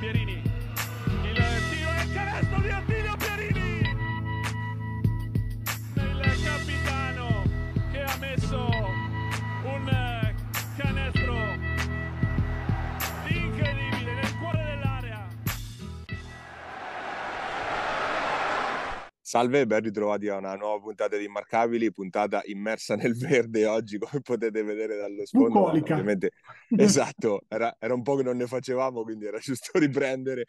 Pierini. Salve, ben ritrovati a una nuova puntata di Immarcabili, puntata immersa nel verde oggi, come potete vedere dallo sfondo. Bucolica. Ovviamente, esatto, era, era un po' che non ne facevamo, quindi era giusto riprendere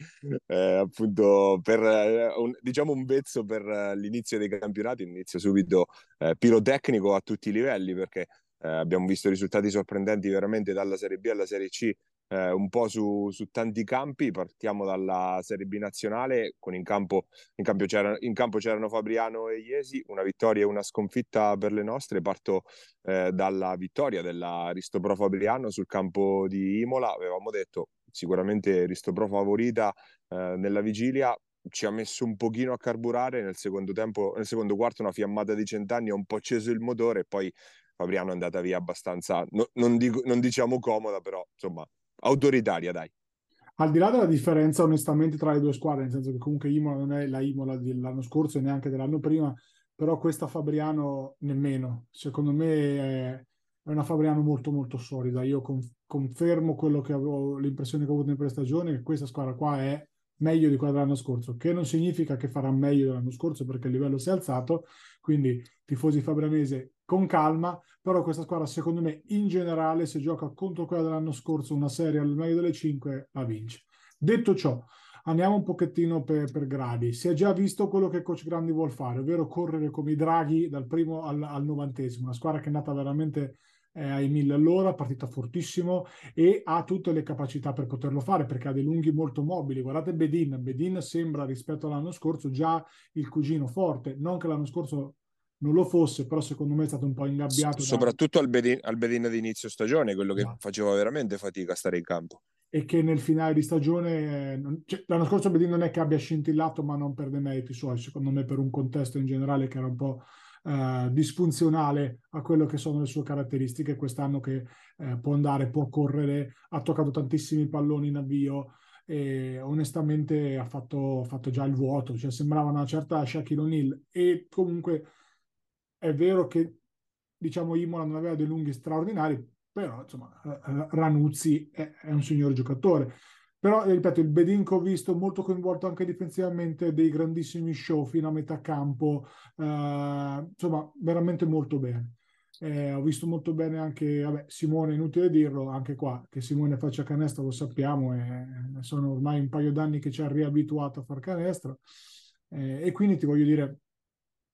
eh, appunto per eh, un, diciamo un vezzo per eh, l'inizio dei campionati, inizio subito eh, pirotecnico a tutti i livelli, perché eh, abbiamo visto risultati sorprendenti veramente dalla Serie B alla Serie C eh, un po' su, su, tanti campi. Partiamo dalla Serie B nazionale, con in campo, in, campo c'erano, in campo c'erano Fabriano e Iesi, una vittoria e una sconfitta per le nostre. Parto eh, dalla vittoria della Ristopro Fabriano sul campo di Imola. Avevamo detto sicuramente Ristopro favorita eh, nella vigilia. Ci ha messo un pochino a carburare nel secondo tempo, nel secondo quarto, una fiammata di cent'anni, ha un po' acceso il motore e poi Fabriano è andata via abbastanza, no, non, dico, non diciamo comoda, però insomma autoritaria, dai. Al di là della differenza, onestamente, tra le due squadre, nel senso che comunque Imola non è la Imola dell'anno scorso e neanche dell'anno prima, però questa Fabriano nemmeno. Secondo me è, una Fabriano molto molto solida. Io con, confermo quello che avevo, l'impressione che ho avuto in prestagione, che questa squadra qua è meglio di quella dell'anno scorso, che non significa che farà meglio dell'anno scorso perché il livello si è alzato, quindi tifosi fabrianese con calma, però questa squadra secondo me in generale se gioca contro quella dell'anno scorso una serie al meglio delle 5 la vince. Detto ciò, andiamo un pochettino per, per, gradi. Si è già visto quello che Coach Grandi vuole fare, ovvero correre come i draghi dal primo al, al novantesimo, una squadra che è nata veramente eh, ai mille all'ora, partita fortissimo e ha tutte le capacità per poterlo fare perché ha dei lunghi molto mobili. Guardate Bedin, Bedin sembra rispetto all'anno scorso già il cugino forte, non che l'anno scorso non lo fosse, però secondo me è stato un po' ingabbiato. Soprattutto da... al, bedin, al bedin di inizio stagione, quello che no. Esatto. faceva veramente fatica a stare in campo. E che nel finale di stagione, cioè, l'anno scorso Bedin non è che abbia scintillato, ma non per dei meriti suoi, secondo me per un contesto in generale che era un po' eh, disfunzionale a quello che sono le sue caratteristiche. Quest'anno che eh, può andare, può correre, ha toccato tantissimi palloni in avvio, e onestamente ha fatto, fatto, già il vuoto, cioè sembrava una certa Shaquille O'Neal e comunque è vero che diciamo Imola non aveva dei lunghi straordinari, però insomma Ranuzzi è, è un signor giocatore. Però, ripeto, il Bedin che ho visto molto coinvolto anche difensivamente, dei grandissimi show fino a metà campo, eh, insomma, veramente molto bene. Eh, ho visto molto bene anche vabbè, Simone, inutile dirlo, anche qua che Simone faccia canestro lo sappiamo, e sono ormai un paio d'anni che ci ha riabituato a far canestro. Eh, e quindi ti voglio dire,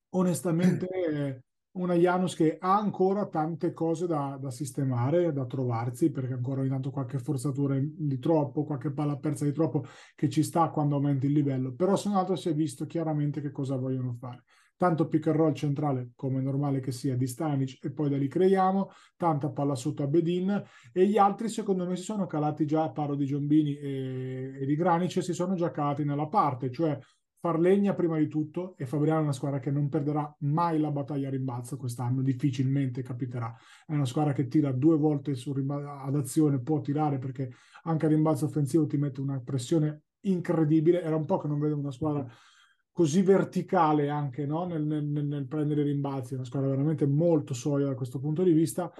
onestamente una Janus che ha ancora tante cose da, da, sistemare, da trovarsi, perché ancora ogni tanto qualche forzatura di troppo, qualche palla persa di troppo che ci sta quando aumenti il livello. Però se non altro si è visto chiaramente che cosa vogliono fare. Tanto pick and roll centrale, come è normale che sia, di Stanic e poi da lì creiamo, tanta palla sotto a Bedin e gli altri secondo me si sono calati già, parlo di Giombini e, e di Granice, si sono già calati nella parte, cioè far legna prima di tutto e Fabriano è una squadra che non perderà mai la battaglia a rimbalzo quest'anno, difficilmente capiterà. È una squadra che tira due volte ad azione, può tirare perché anche a rimbalzo offensivo ti mette una pressione incredibile. Era un po' che non vedevo una squadra così verticale anche no? nel, nel, nel prendere rimbalzi, una squadra veramente molto solida da questo punto di vista.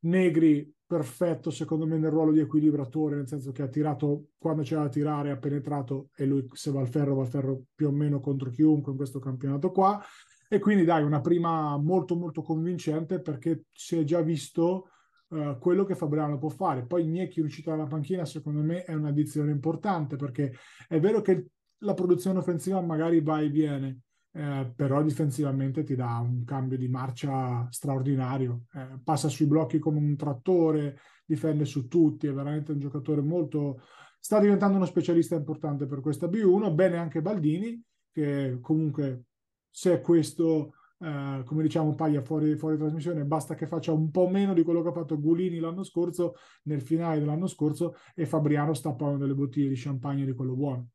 Negri perfetto secondo me nel ruolo di equilibratore, nel senso che ha tirato quando c'era da tirare, ha penetrato e lui se va al ferro va al ferro più o meno contro chiunque in questo campionato qua. E quindi dai, una prima molto molto convincente perché si è già visto uh, quello che Fabriano può fare. Poi Gnecchi uscito dalla panchina secondo me è un'addizione importante perché è vero che la produzione offensiva magari va e viene, eh, però difensivamente ti dà un cambio di marcia straordinario. Eh, passa sui blocchi come un trattore, difende su tutti, è veramente un giocatore molto... Sta diventando uno specialista importante per questa B1. Bene anche Baldini, che comunque se è questo, eh, come diciamo, paglia fuori, fuori trasmissione, basta che faccia un po' meno di quello che ha fatto Gulini l'anno scorso, nel finale dell'anno scorso, e Fabriano sta pagando delle bottiglie di champagne di quello buono.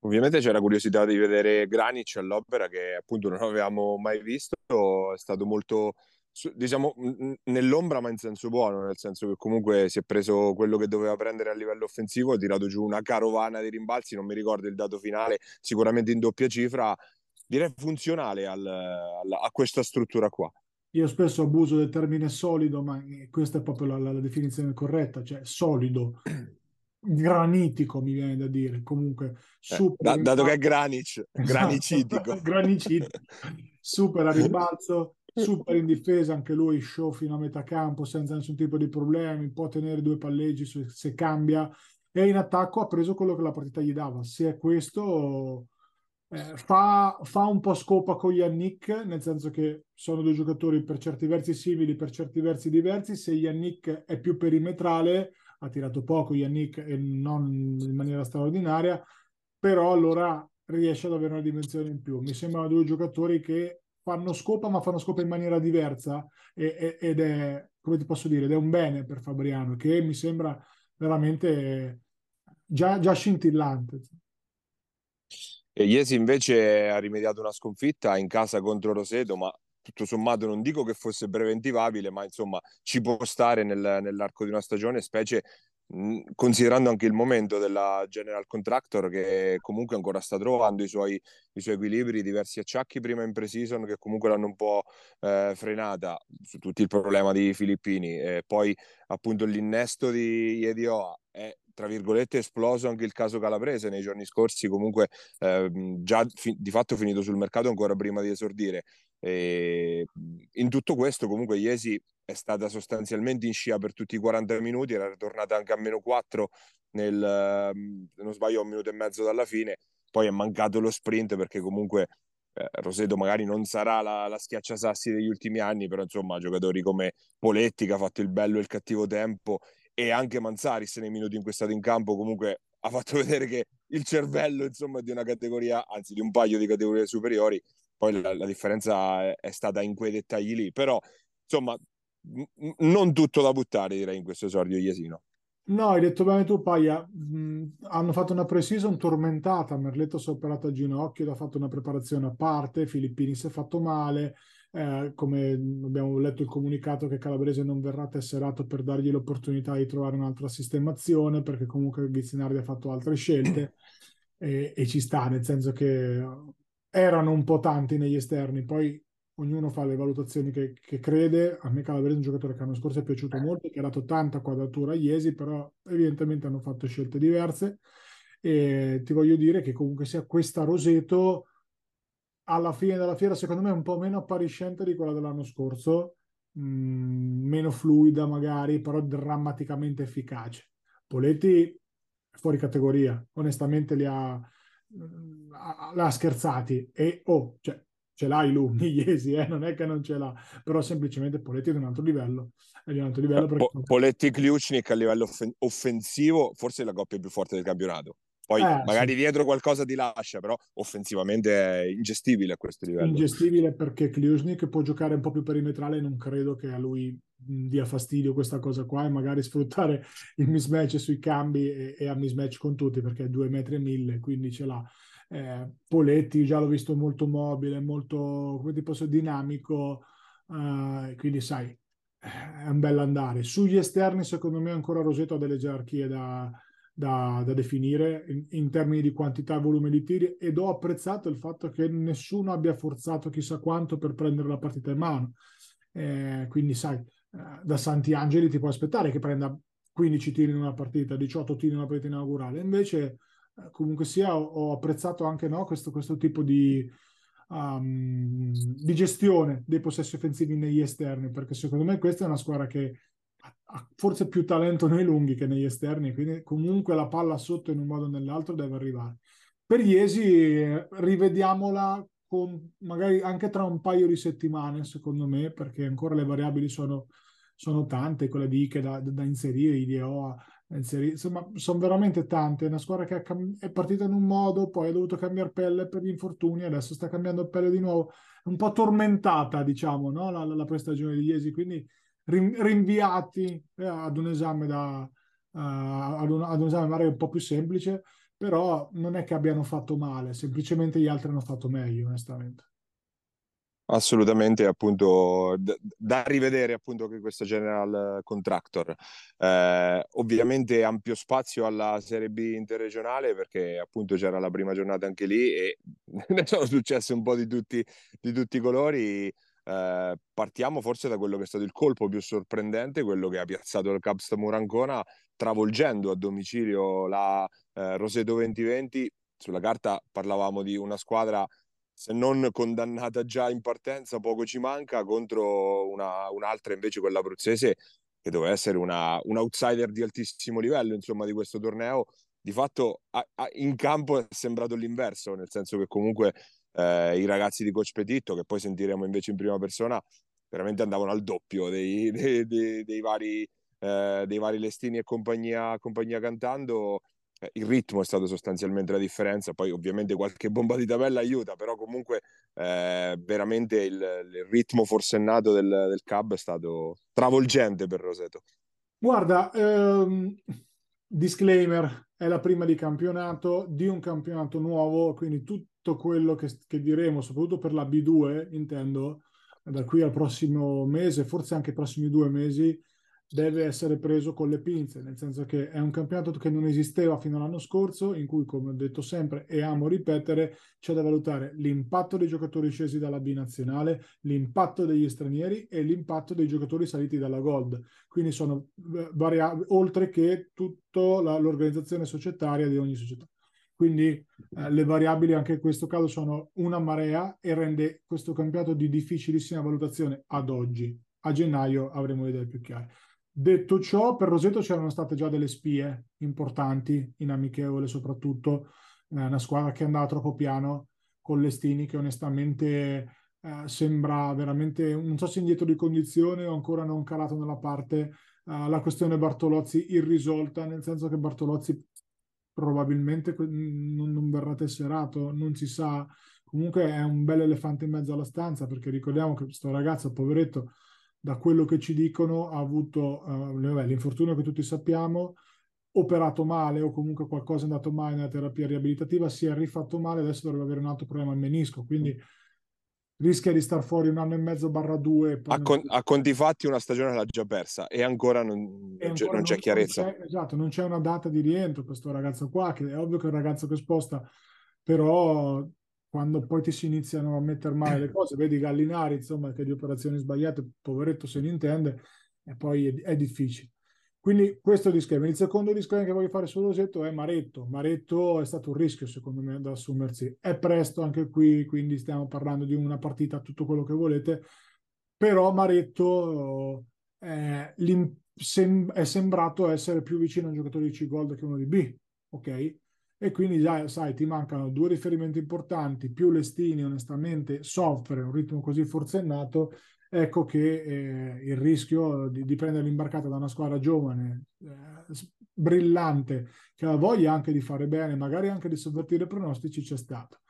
Ovviamente c'era curiosità di vedere Granic all'opera che appunto non avevamo mai visto, è stato molto diciamo nell'ombra, ma in senso buono, nel senso che comunque si è preso quello che doveva prendere a livello offensivo, ha tirato giù una carovana di rimbalzi, non mi ricordo il dato finale, sicuramente in doppia cifra, direi funzionale al, al, a questa struttura qua. Io spesso abuso del termine solido, ma questa è proprio la, la, la definizione corretta, cioè solido, granitico mi viene da dire, comunque eh, super... Eh, dato che è granic, granicitico. Esatto, granicitico, super a rimbalzo, super in difesa, anche lui show fino a metà campo senza nessun tipo di problemi, può tenere due palleggi se, se cambia e in attacco ha preso quello che la partita gli dava. Se è questo eh, fa, fa, un po' scopa con Yannick, nel senso che sono due giocatori per certi versi simili, per certi versi diversi. Se Yannick è più perimetrale, ha tirato poco Yannick e non in maniera straordinaria, però allora riesce ad avere una dimensione in più. Mi sembrano due giocatori che fanno scopa, ma fanno scopa in maniera diversa e, e, ed è, come ti posso dire, ed è un bene per Fabriano, che mi sembra veramente già, già scintillante. E Iesi invece ha rimediato una sconfitta in casa contro Roseto, ma tutto sommato non dico che fosse preventivabile, ma insomma ci può stare nel, nell'arco di una stagione, specie considerando anche il momento della General Contractor che comunque ancora sta trovando i suoi, i suoi equilibri, diversi acciacchi prima in pre-season che comunque l'hanno un po' eh, frenata su tutto il problema di Filippini e poi appunto l'innesto di Iedioa è tra virgolette esploso anche il caso Calabrese. Nei giorni scorsi comunque eh, già fi- di fatto finito sul mercato ancora prima di esordire. E in tutto questo comunque Iesi è stata sostanzialmente in scia per tutti i 40 minuti era tornata anche a meno 4 nel se non sbaglio un minuto e mezzo dalla fine. Poi è mancato lo sprint perché comunque eh, Roseto magari non sarà la, la schiacciasassi degli ultimi anni però insomma giocatori come Poletti che ha fatto il bello e il cattivo tempo e anche Manzaris nei minuti in cui è stato in campo comunque ha fatto vedere che il cervello insomma di una categoria, anzi di un paio di categorie superiori, poi la, la differenza è, stata in quei dettagli lì, però insomma non tutto da buttare direi in questo esordio iesino. No, hai detto bene tu, Paia. Mm, hanno fatto una pre-season tormentata. Merletto si è operato a ginocchio, ha fatto una preparazione a parte. Filippini si è fatto male. Eh, come abbiamo letto il comunicato che Calabrese non verrà tesserato per dargli l'opportunità di trovare un'altra sistemazione perché comunque Vizzinardi ha fatto altre scelte e, e, ci sta nel senso che erano un po' tanti negli esterni poi ognuno fa le valutazioni che, che crede. A me Calabrese è un giocatore che l'anno scorso è piaciuto molto che ha dato tanta quadratura a Iesi però evidentemente hanno fatto scelte diverse. E ti voglio dire che comunque sia questa Roseto alla fine della fiera, secondo me, è un po' meno appariscente di quella dell'anno scorso, mh, mm, meno fluida magari, però drammaticamente efficace. Poletti fuori categoria, onestamente li ha, mm, l'ha scherzati e oh, cioè, ce l'hai lui, Migliesi, eh? non è che non ce l'ha, però semplicemente Poletti è di un altro livello. È di un altro livello perché... Poletti e Kliuchnik a livello offensivo, forse è la coppia più forte del campionato. Poi eh, magari sì. dietro qualcosa ti lascia, però offensivamente è ingestibile a questo livello. Ingestibile perché Kliusnik può giocare un po' più perimetrale, non credo che a lui dia fastidio questa cosa qua e magari sfruttare il mismatch sui cambi e, e a mismatch con tutti perché è 2 metri e 1000, quindi ce l'ha. Eh, Poletti già l'ho visto molto mobile, molto, come ti posso dinamico, eh, quindi sai, è un bel andare. Sugli esterni secondo me ancora Roseto ha delle gerarchie da da, da definire in, in, termini di quantità e volume di tiri ed ho apprezzato il fatto che nessuno abbia forzato chissà quanto per prendere la partita in mano. Eh, quindi sai, eh, da Santi Angeli ti puoi aspettare che prenda 15 tiri in una partita, 18 tiri in una partita inaugurale. Invece, eh, comunque sia, ho, ho apprezzato anche no, questo, questo tipo di, um, di gestione dei possessi offensivi negli esterni, perché secondo me questa è una squadra che ha forse più talento nei lunghi che negli esterni, quindi comunque la palla sotto in un modo o nell'altro deve arrivare. Per Iesi rivediamola con magari anche tra un paio di settimane, secondo me, perché ancora le variabili sono, sono tante, quelle di Ike da, da inserire, IDO da inserire, insomma, sono veramente tante. È una squadra che è partita in un modo, poi ha dovuto cambiare pelle per gli infortuni, adesso sta cambiando pelle di nuovo. È un po' tormentata, diciamo, no? la, la, la prestagione di Iesi, quindi rinviati eh, ad un esame da, uh, ad, un, ad un esame magari un po' più semplice, però non è che abbiano fatto male, semplicemente gli altri hanno fatto meglio, onestamente. Assolutamente, appunto, d- da rivedere appunto che questo general contractor. Eh, ovviamente ampio spazio alla Serie B interregionale perché appunto c'era la prima giornata anche lì e ne sono successe un po' di tutti, di tutti i colori. Eh, partiamo forse da quello che è stato il colpo più sorprendente, quello che ha piazzato il Caps Murancona travolgendo a domicilio la eh, Roseto 2020. Sulla carta parlavamo di una squadra se non condannata già in partenza, poco ci manca, contro una, un'altra invece, quella abruzzese, che doveva essere una, un outsider di altissimo livello, insomma, di questo torneo. Di fatto a, a, in campo è sembrato l'inverso, nel senso che comunque eh, i ragazzi di Coach Petitto, che poi sentiremo invece in prima persona, veramente andavano al doppio dei, dei, dei, dei vari, eh, vari Lestini e compagnia, compagnia cantando eh, il ritmo è stato sostanzialmente la differenza, poi ovviamente qualche bomba di tabella aiuta, però comunque eh, veramente il, il, ritmo forsennato del, del Cab è stato travolgente per Roseto. Guarda, ehm, disclaimer, è la prima di campionato, di un campionato nuovo, quindi tutto quello che, che diremo, soprattutto per la B2, intendo, da qui al prossimo mese, forse anche i prossimi due mesi, deve essere preso con le pinze, nel senso che è un campionato che non esisteva fino all'anno scorso, in cui, come ho detto sempre e amo ripetere, c'è da valutare l'impatto dei giocatori scesi dalla B nazionale, l'impatto degli stranieri e l'impatto dei giocatori saliti dalla Gold. Quindi sono eh, variabili, oltre che tutta l'organizzazione societaria di ogni società. Quindi eh, le variabili anche in questo caso sono una marea e rende questo campionato di difficilissima valutazione ad oggi. A gennaio avremo idee più chiare. Detto ciò, per Roseto c'erano state già delle spie importanti, in amichevole soprattutto, eh, una squadra che andava troppo piano con Lestini che onestamente eh, sembra veramente, non so se indietro di condizione o ancora non calato nella parte, eh, la questione Bartolozzi irrisolta, nel senso che Bartolozzi probabilmente non, non verrà tesserato, non si sa, comunque è un bel elefante in mezzo alla stanza perché ricordiamo che questo ragazzo, poveretto, da quello che ci dicono, ha avuto uh, l'infortunio che tutti sappiamo, operato male o comunque qualcosa è andato male nella terapia riabilitativa, si è rifatto male, adesso dovrebbe avere un altro problema al menisco, quindi rischia di star fuori un anno e mezzo barra due. A, con, a, conti fatti una stagione l'ha già persa e ancora non, e ancora non c'è non, chiarezza. Non c'è, esatto, non c'è una data di rientro questo ragazzo qua, che è ovvio che è un ragazzo che sposta, però quando poi ti si iniziano a mettere male le cose, vedi Gallinari, insomma, che di operazioni sbagliate, poveretto se ne intende, e poi è, è difficile. Quindi questo è il disclaimer. Il secondo disclaimer che voglio fare sul Rosetto è Maretto. Maretto è stato un rischio, secondo me, da assumersi. È presto anche qui, quindi stiamo parlando di una partita, tutto quello che volete, però Maretto eh, è sembrato essere più vicino a un giocatore di C-Gold che uno di B, ok? e quindi già sai ti mancano due riferimenti importanti più Lestini onestamente soffre un ritmo così forsennato ecco che eh, il rischio di, di, prendere l'imbarcata da una squadra giovane eh, brillante che ha voglia anche di fare bene magari anche di sovvertire i pronostici c'è stato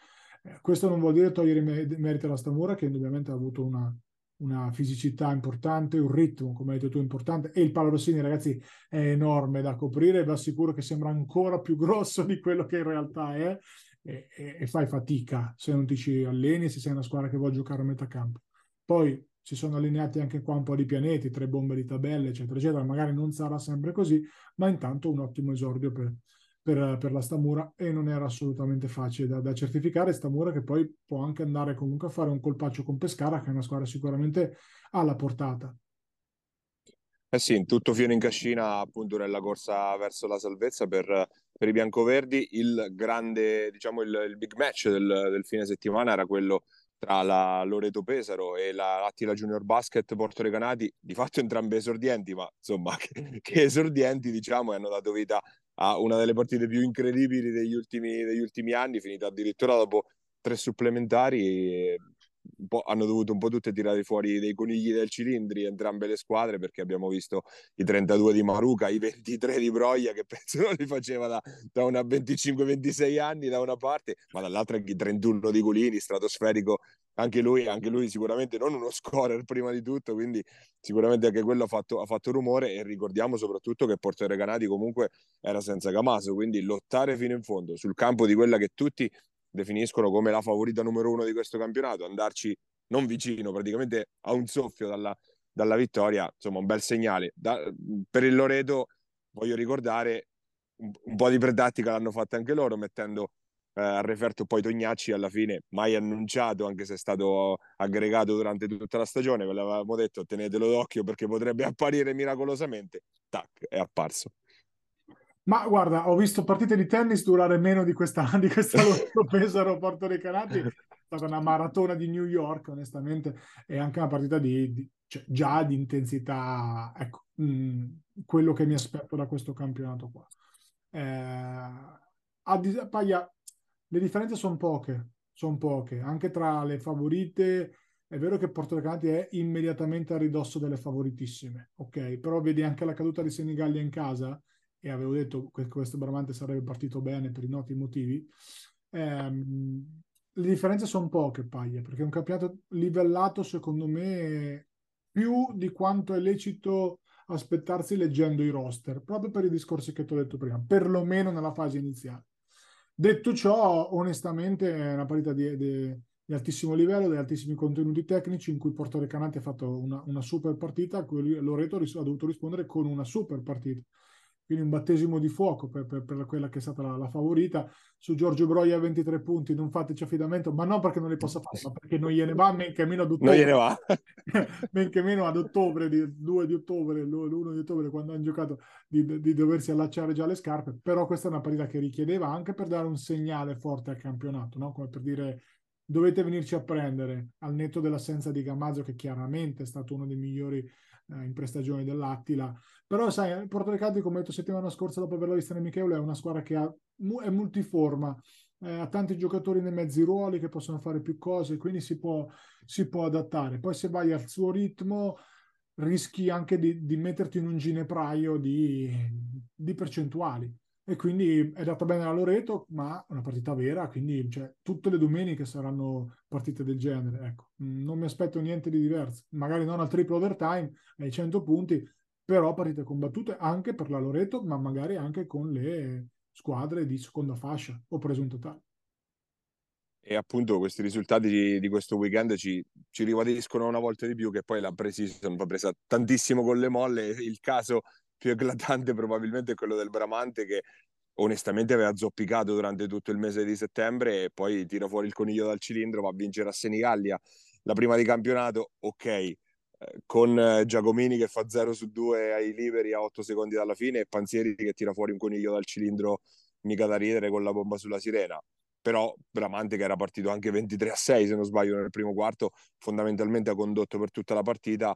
eh, questo non vuol dire togliere merito alla Stamura che indubbiamente ha avuto una, una fisicità importante, un ritmo, come hai detto tu, importante. E il Paolo Rossini, ragazzi, è enorme da coprire. Vi assicuro che sembra ancora più grosso di quello che in realtà è. E, e, e fai fatica se non ti ci alleni, se sei una squadra che vuole giocare a metà campo. Poi si sono allineati anche qua un po' di pianeti, tre bombe di tabelle, eccetera, eccetera. Magari non sarà sempre così, ma intanto un ottimo esordio per, per, per, la Stamura e non era assolutamente facile da, da, certificare. Stamura che poi può anche andare comunque a fare un colpaccio con Pescara, che è una squadra sicuramente alla portata. Eh sì, tutto fino in cascina appunto nella corsa verso la salvezza per, per i biancoverdi. Il grande, diciamo, il, il big match del, del, fine settimana era quello tra la Loreto Pesaro e la Attila Junior Basket Porto Recanati, di fatto entrambe esordienti, ma insomma che, che esordienti diciamo e hanno dato vita a una delle partite più incredibili degli ultimi, degli ultimi anni, finita addirittura dopo tre supplementari. Hanno dovuto un po' tutte tirare fuori dei conigli del cilindri entrambe le squadre perché abbiamo visto i 32 di Maruca, i 23 di Broglia che penso non li faceva da, da una 25-26 anni da una parte, ma dall'altra i 31 di Gulini, stratosferico anche lui, anche lui sicuramente non uno scorer prima di tutto, quindi sicuramente anche quello ha fatto, ha fatto rumore e ricordiamo soprattutto che Porto Recanati comunque era senza Camaso, quindi lottare fino in fondo sul campo di quella che tutti definiscono come la favorita numero uno di questo campionato, andarci non vicino, praticamente a un soffio dalla, dalla vittoria, insomma un bel segnale. Da, per il Loreto voglio ricordare un, un po' di predattica l'hanno fatta anche loro mettendo eh, a referto poi Tognacci alla fine mai annunciato anche se è stato aggregato durante tutta la stagione ve l'avevamo detto tenetelo d'occhio perché potrebbe apparire miracolosamente tac è apparso ma guarda, ho visto partite di tennis durare meno di questa, di questa loro Pesaro Porto Recanati, è stata una maratona di New York, onestamente, e anche una partita di, di cioè, già di intensità, ecco, mh, mm, quello che mi aspetto da questo campionato qua. Eh, a Paglia, le differenze sono poche, sono poche, anche tra le favorite. È vero che Porto Recanati è immediatamente a ridosso delle favoritissime, ok? Però vedi anche la caduta di Senigallia in casa, e avevo detto che questo Bramante sarebbe partito bene per i noti motivi. Ehm, le differenze sono poche, Paglia, perché è un campionato livellato, secondo me, più di quanto è lecito aspettarsi leggendo i roster, proprio per i discorsi che ti ho detto prima, perlomeno nella fase iniziale. Detto ciò, onestamente è una partita di, di, di altissimo livello, di altissimi contenuti tecnici, in cui Porto Recanati ha fatto una, una super partita, a cui Loreto ha dovuto rispondere con una super partita quindi un battesimo di fuoco per, per, per quella che è stata la, la, favorita. Su Giorgio Broia 23 punti, non fateci affidamento, ma non perché non li possa fare, ma perché non gliene va, men che meno ad ottobre. Non gliene va. men che meno ad ottobre, di, 2 di ottobre, l'1 di ottobre, quando hanno giocato, di, di, doversi allacciare già le scarpe. Però questa è una partita che richiedeva anche per dare un segnale forte al campionato, no? come per dire dovete venirci a prendere al netto dell'assenza di Gamazzo, che chiaramente è stato uno dei migliori eh, in prestagione dell'Attila, però sai, il Porto Recati, come ho detto settimana scorsa dopo averla vista nel Michele, è una squadra che ha, è multiforma, eh, ha tanti giocatori nei mezzi ruoli che possono fare più cose, quindi si può, si può adattare. Poi se vai al suo ritmo rischi anche di, di metterti in un ginepraio di, di percentuali e quindi è data bene a Loreto, ma una partita vera, quindi cioè, tutte le domeniche saranno partite del genere. Ecco. Non mi aspetto niente di diverso, magari non al triple overtime, ai 100 punti, però partite combattute anche per la Loreto, ma magari anche con le squadre di seconda fascia o presunto tale. E appunto questi risultati di, di questo weekend ci, ci, ribadiscono una volta di più che poi la pre-season va presa tantissimo con le molle. Il caso più eclatante probabilmente è quello del Bramante che onestamente aveva zoppicato durante tutto il mese di settembre e poi tira fuori il coniglio dal cilindro, va a vincere a Senigallia la prima di campionato, ok, con eh, Giacomini che fa 0 su 2 ai liberi a 8 secondi dalla fine e Panzieri che tira fuori un coniglio dal cilindro mica da ridere con la bomba sulla sirena. Però Bramante che era partito anche 23 a 6 se non sbaglio nel primo quarto fondamentalmente ha condotto per tutta la partita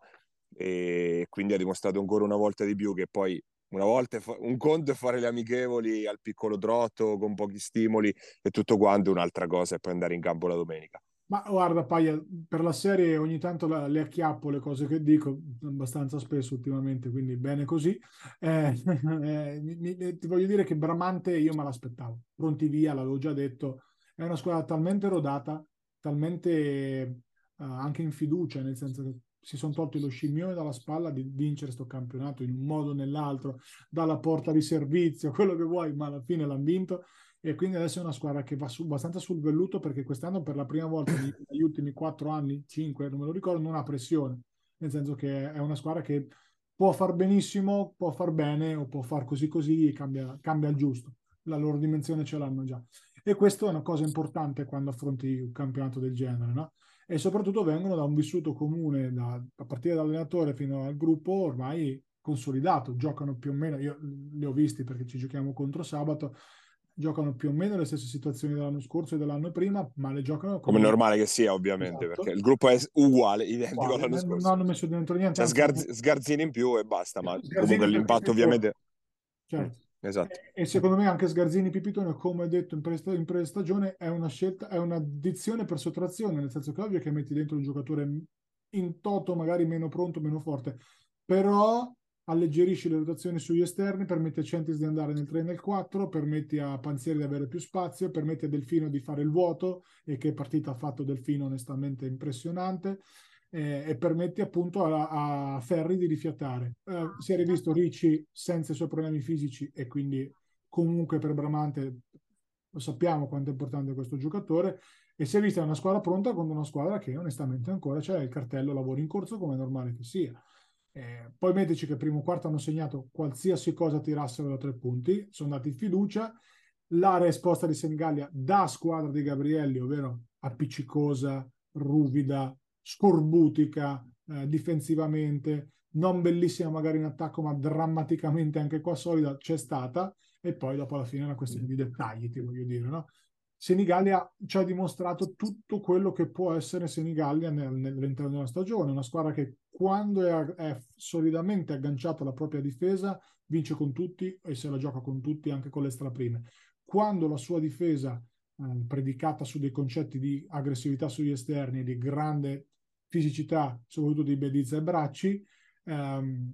e quindi ha dimostrato ancora una volta di più che poi una volta un conto è fare le amichevoli al piccolo trotto con pochi stimoli e tutto quanto un'altra cosa è poi andare in campo la domenica ma guarda, Paia, per la serie ogni tanto la, le acchiappo le cose che dico, abbastanza spesso ultimamente, quindi bene così. Eh, eh, mi, ti voglio dire che Bramante io me l'aspettavo, pronti via, l'avevo già detto, è una squadra talmente rodata, talmente eh, anche in fiducia, nel senso che si sono tolti lo scimmione dalla spalla di vincere questo campionato in un modo o nell'altro, dalla porta di servizio, quello che vuoi, ma alla fine l'hanno vinto e quindi adesso è una squadra che va su, abbastanza sul velluto perché quest'anno per la prima volta negli ultimi quattro anni, cinque, non me lo ricordo, non ha pressione, nel senso che è una squadra che può far benissimo, può far bene o può far così così cambia, cambia il giusto. La loro dimensione ce l'hanno già. E questo è una cosa importante quando affronti un campionato del genere, no? E soprattutto vengono da un vissuto comune, da, a partire dall'allenatore fino al gruppo ormai consolidato, giocano più o meno, io li ho visti perché ci giochiamo contro sabato, giocano più o meno le stesse situazioni dell'anno scorso e dell'anno prima, ma le giocano come, come normale che sia, ovviamente, esatto. perché il gruppo è uguale, identico uguale, all'anno scorso. Non hanno messo dentro niente. Sgarz- Sgarzini in più e basta, ma comunque l'impatto ovviamente... Certo. Esatto. E, secondo me anche Sgarzini Pipitone, come detto in, pre- in pre-stagione, è una scelta, è un'addizione per sottrazione, nel senso che ovvio che metti dentro un giocatore in toto magari meno pronto, meno forte, però alleggerisci le rotazioni sugli esterni, permette a Centis di andare nel 3 e nel 4, permetti a Panzieri di avere più spazio, permette a Delfino di fare il vuoto, e che partita ha fatto Delfino onestamente impressionante, eh, e permetti appunto a, a Ferri di rifiatare. Eh, si è rivisto Ricci senza i suoi problemi fisici e quindi comunque per Bramante lo sappiamo quanto è importante questo giocatore e si è vista una squadra pronta contro una squadra che onestamente ancora c'è il cartello lavoro in corso come è normale che sia. Eh, poi mettici che primo quarto hanno segnato qualsiasi cosa tirassero da tre punti, sono dati fiducia. L'area esposta di Senigallia da squadra di Gabrielli, ovvero appiccicosa, ruvida, scorbutica eh, difensivamente, non bellissima magari in attacco, ma drammaticamente anche qua solida, c'è stata. E poi dopo alla fine è una questione di dettagli, ti voglio dire, no? Senigallia ci ha dimostrato tutto quello che può essere Senigallia nel, nell'interno della stagione, una squadra che quando è, è, solidamente agganciata alla propria difesa vince con tutti e se la gioca con tutti anche con le straprime. Quando la sua difesa eh, predicata su dei concetti di aggressività sugli esterni e di grande fisicità, soprattutto di Bedizza e Bracci, ehm,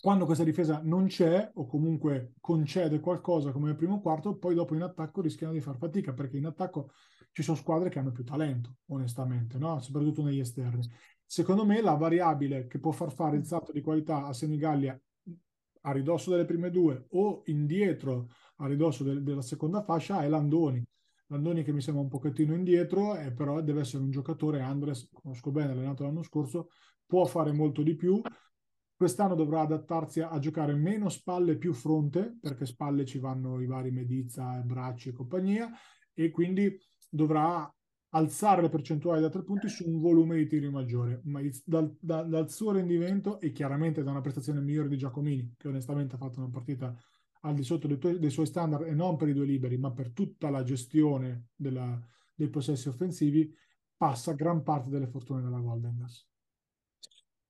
quando questa difesa non c'è o comunque concede qualcosa come nel primo quarto, poi dopo in attacco rischiano di far fatica perché in attacco ci sono squadre che hanno più talento, onestamente, no? soprattutto negli esterni. Secondo me la variabile che può far fare il salto di qualità a Senigallia a ridosso delle prime due o indietro a ridosso de- della seconda fascia è Landoni. Landoni che mi sembra un pochettino indietro, eh, però deve essere un giocatore, Andres, conosco bene, allenato l'anno scorso, può fare molto di più, Quest'anno dovrà adattarsi a, giocare meno spalle più fronte, perché spalle ci vanno i vari Medizza, Bracci e compagnia, e quindi dovrà alzare le percentuali da tre punti su un volume di tiri maggiore. Ma dal, da, dal suo rendimento e chiaramente da una prestazione migliore di Giacomini, che onestamente ha fatto una partita al di sotto dei, tuoi, dei suoi standard e non per i due liberi, ma per tutta la gestione della, dei possessi offensivi, passa gran parte delle fortune della Golden Gas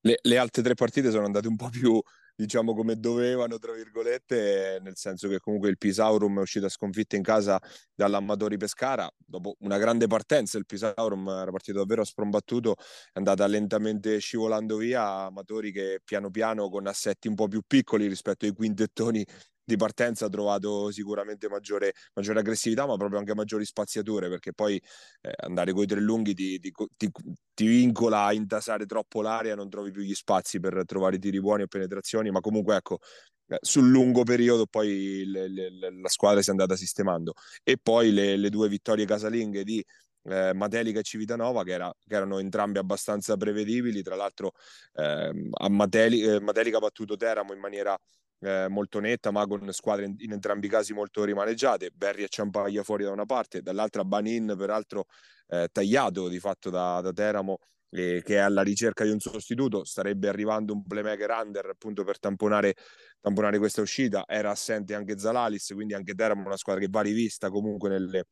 le, le, altre tre partite sono andate un po' più, diciamo, come dovevano, tra virgolette, nel senso che comunque il Pisaurum è uscito sconfitto in casa dall'Amatori Pescara, dopo una grande partenza il Pisaurum era partito davvero sprombattuto, è andata lentamente scivolando via, Amatori che piano piano con assetti un po' più piccoli rispetto ai quintettoni di partenza ha trovato sicuramente maggiore, maggiore, aggressività, ma proprio anche maggiori spaziature, perché poi eh, andare con i tre lunghi ti, ti, ti, ti, vincola a intasare troppo l'area, non trovi più gli spazi per trovare tiri buoni o penetrazioni, ma comunque ecco, eh, sul lungo periodo poi le, le, la squadra si è andata sistemando. E poi le, le due vittorie casalinghe di eh, Matelica e Civitanova che, era, che, erano entrambe abbastanza prevedibili tra l'altro eh, a Mateli, eh, Matelica ha battuto Teramo in maniera eh, molto netta, ma con squadre in, in, entrambi i casi molto rimaneggiate. Berri e Ciampaglia fuori da una parte, dall'altra Banin, peraltro eh, tagliato di fatto da, da Teramo, eh, che è alla ricerca di un sostituto. Starebbe arrivando un playmaker under appunto per tamponare, tamponare questa uscita. Era assente anche Zalalis, quindi anche Teramo una squadra che va rivista comunque nelle,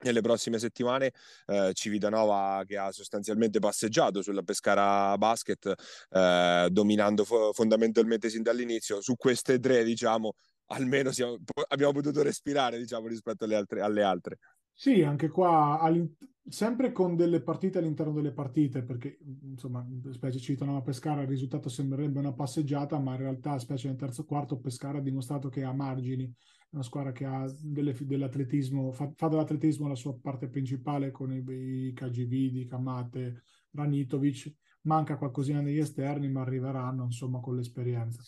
nelle prossime settimane eh, Civitanova che ha sostanzialmente passeggiato sulla Pescara Basket eh, dominando fo- fondamentalmente sin dall'inizio su queste tre diciamo almeno siamo, abbiamo potuto respirare diciamo rispetto alle altre, alle altre. Sì, anche qua sempre con delle partite all'interno delle partite, perché insomma, specie Civitanova Pescara il risultato sembrerebbe una passeggiata, ma in realtà, specie nel terzo quarto, Pescara ha dimostrato che ha margini una squadra che ha delle, dell'atletismo, fa, fa, dell'atletismo la sua parte principale con i, i KGB di Kamate, Ranitovic, manca qualcosina negli esterni, ma arriveranno insomma con l'esperienza.